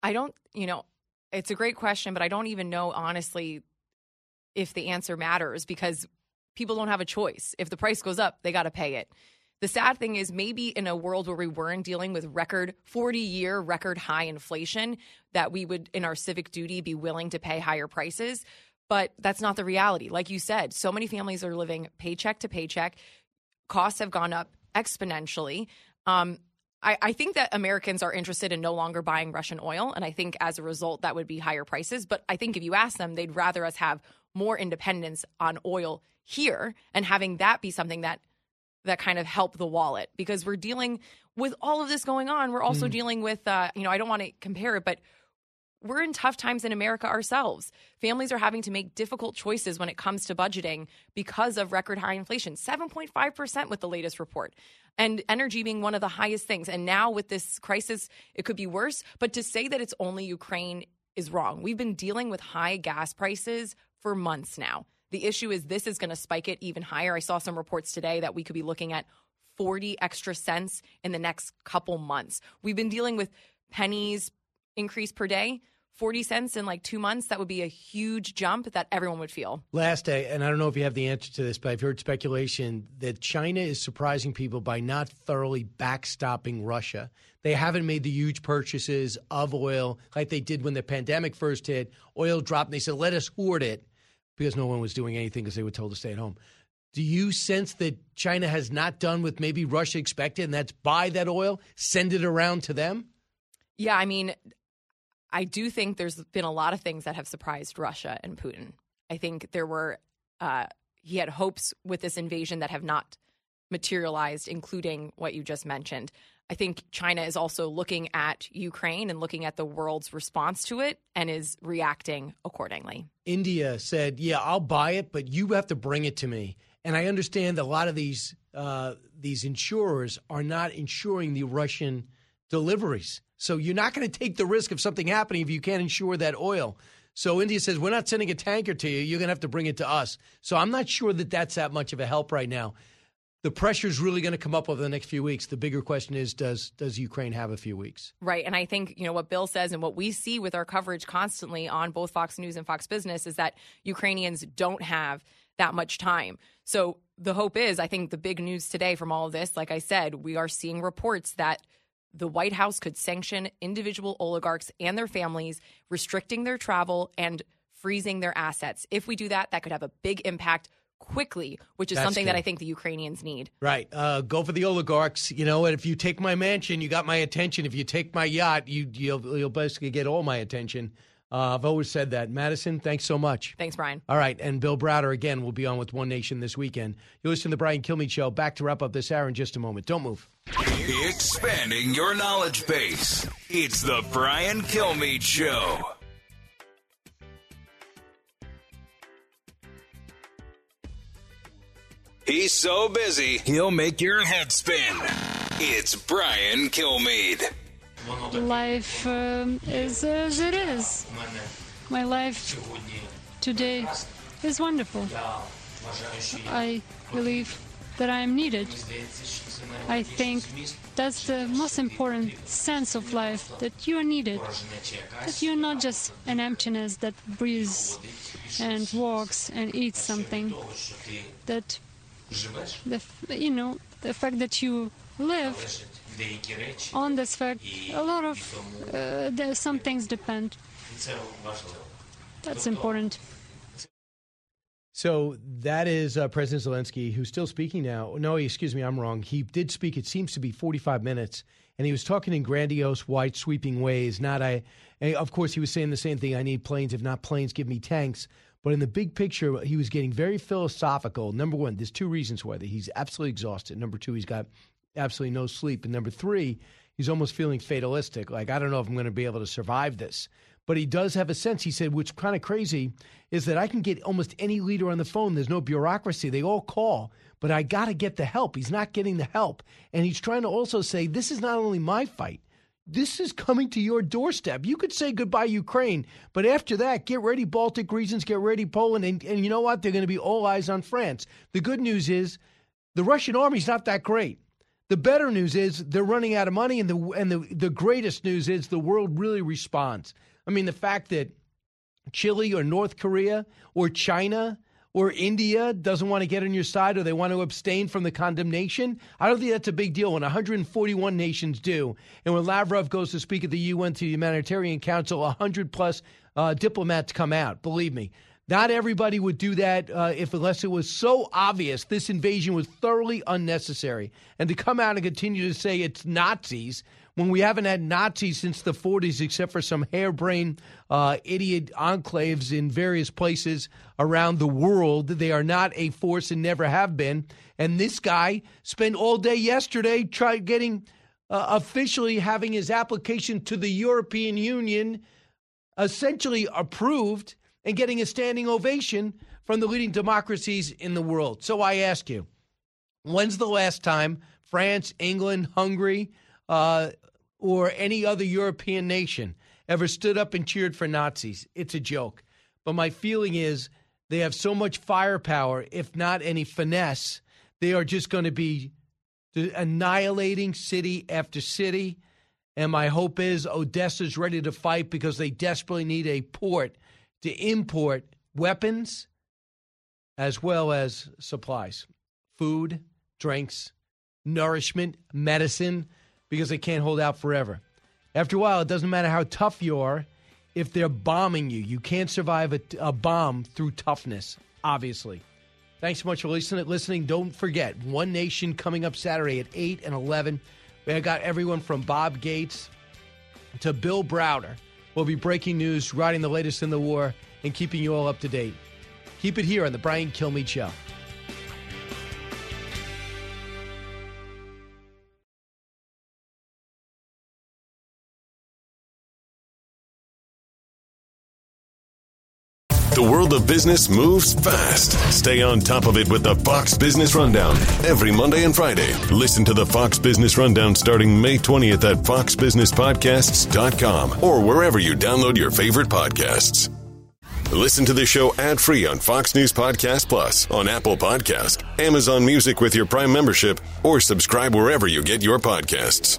[SPEAKER 30] I don't, you know, it's a great question, but I don't even know, honestly, if the answer matters because people don't have a choice. If the price goes up, they got to pay it. The sad thing is, maybe in a world where we weren't dealing with record 40 year record high inflation, that we would, in our civic duty, be willing to pay higher prices. But that's not the reality. Like you said, so many families are living paycheck to paycheck. Costs have gone up exponentially. Um, I, I, think that Americans are interested in no longer buying Russian oil. And I think as a result, that would be higher prices. But I think if you ask them, they'd rather us have more independence on oil here and having that be something that that kind of help the wallet because we're dealing with all of this going on. We're also mm. dealing with, uh, you know, I don't want to compare it, but we're in tough times in America ourselves. Families are having to make difficult choices when it comes to budgeting because of record high inflation 7.5% with the latest report. And energy being one of the highest things. And now with this crisis, it could be worse. But to say that it's only Ukraine is wrong. We've been dealing with high gas prices for months now. The issue is this is going to spike it even higher. I saw some reports today that we could be looking at 40 extra cents in the next couple months. We've been dealing with pennies increase per day. 40 cents in like two months, that would be a huge jump that everyone would feel.
[SPEAKER 2] Last day, and I don't know if you have the answer to this, but I've heard speculation that China is surprising people by not thoroughly backstopping Russia. They haven't made the huge purchases of oil like they did when the pandemic first hit. Oil dropped, and they said, let us hoard it because no one was doing anything because they were told to stay at home. Do you sense that China has not done what maybe Russia expected, and that's buy that oil, send it around to them?
[SPEAKER 30] Yeah, I mean, I do think there's been a lot of things that have surprised Russia and Putin. I think there were, uh, he had hopes with this invasion that have not materialized, including what you just mentioned. I think China is also looking at Ukraine and looking at the world's response to it and is reacting accordingly.
[SPEAKER 2] India said, "Yeah, I'll buy it, but you have to bring it to me." And I understand a lot of these uh, these insurers are not insuring the Russian deliveries, so you're not going to take the risk of something happening if you can't insure that oil. So India says, "We're not sending a tanker to you. You're going to have to bring it to us." So I'm not sure that that's that much of a help right now the pressure is really going to come up over the next few weeks. The bigger question is does does Ukraine have a few weeks?
[SPEAKER 30] Right, and I think you know what Bill says and what we see with our coverage constantly on both Fox News and Fox Business is that Ukrainians don't have that much time. So the hope is, I think the big news today from all of this, like I said, we are seeing reports that the White House could sanction individual oligarchs and their families, restricting their travel and freezing their assets. If we do that, that could have a big impact quickly, which is That's something that I think the Ukrainians need.
[SPEAKER 2] Right. Uh, go for the oligarchs. You know, and if you take my mansion, you got my attention. If you take my yacht, you you'll, you'll basically get all my attention. Uh, I've always said that. Madison, thanks so much.
[SPEAKER 30] Thanks, Brian.
[SPEAKER 2] All right, and Bill Browder again will be on with One Nation this weekend. You listen to the Brian Kilmeade Show. Back to wrap up this hour in just a moment. Don't move.
[SPEAKER 1] Expanding your knowledge base. It's the Brian Kilmeade Show. He's so busy, he'll make your head spin. It's Brian Kilmeade.
[SPEAKER 33] Life um, is as it is. My life today is wonderful. I believe that I am needed. I think that's the most important sense of life that you are needed. That you're not just an emptiness that breathes and walks and eats something. That the, you know, the fact that you live on this fact, a lot of uh, there, some things depend. That's important.
[SPEAKER 2] So that is uh, President Zelensky, who's still speaking now. No, excuse me, I'm wrong. He did speak, it seems to be 45 minutes, and he was talking in grandiose, wide, sweeping ways. Not I. Of course, he was saying the same thing. I need planes. If not planes, give me tanks. But in the big picture, he was getting very philosophical. Number one, there's two reasons why. He's absolutely exhausted. Number two, he's got absolutely no sleep. And number three, he's almost feeling fatalistic. Like, I don't know if I'm going to be able to survive this. But he does have a sense. He said, what's kind of crazy is that I can get almost any leader on the phone. There's no bureaucracy. They all call, but I got to get the help. He's not getting the help. And he's trying to also say, this is not only my fight. This is coming to your doorstep. You could say goodbye, Ukraine, but after that, get ready, Baltic regions, get ready, Poland. And, and you know what? They're going to be all eyes on France. The good news is the Russian army's not that great. The better news is they're running out of money, and the and the, the greatest news is the world really responds. I mean, the fact that Chile or North Korea or China or India doesn't want to get on your side or they want to abstain from the condemnation, I don't think that's a big deal when 141 nations do. And when Lavrov goes to speak at the UN to the Humanitarian Council, 100 plus uh, diplomats come out. Believe me. Not everybody would do that uh, if unless it was so obvious this invasion was thoroughly unnecessary. And to come out and continue to say it's Nazis when we haven't had Nazis since the 40s, except for some harebrained uh, idiot enclaves in various places around the world. They are not a force and never have been. And this guy spent all day yesterday trying getting uh, officially having his application to the European Union essentially approved and getting a standing ovation from the leading democracies in the world. So I ask you, when's the last time France, England, Hungary, uh, or any other European nation ever stood up and cheered for Nazis? It's a joke. But my feeling is they have so much firepower, if not any finesse, they are just going to be annihilating city after city. And my hope is Odessa's ready to fight because they desperately need a port to import weapons as well as supplies food, drinks, nourishment, medicine, because they can't hold out forever. After a while, it doesn't matter how tough you are if they're bombing you. You can't survive a, a bomb through toughness, obviously. Thanks so much for listening. Don't forget, One Nation coming up Saturday at 8 and 11. We got everyone from Bob Gates to Bill Browder will be breaking news, writing the latest in the war, and keeping you all up to date. Keep it here on the Brian Kilmeade Show.
[SPEAKER 34] World of business moves fast. Stay on top of it with the Fox Business Rundown every Monday and Friday. Listen to the Fox Business Rundown starting May 20th at foxbusinesspodcasts.com or wherever you download your favorite podcasts. Listen to the show ad free on Fox News Podcast Plus, on Apple Podcast, Amazon Music with your Prime membership, or subscribe wherever you get your podcasts.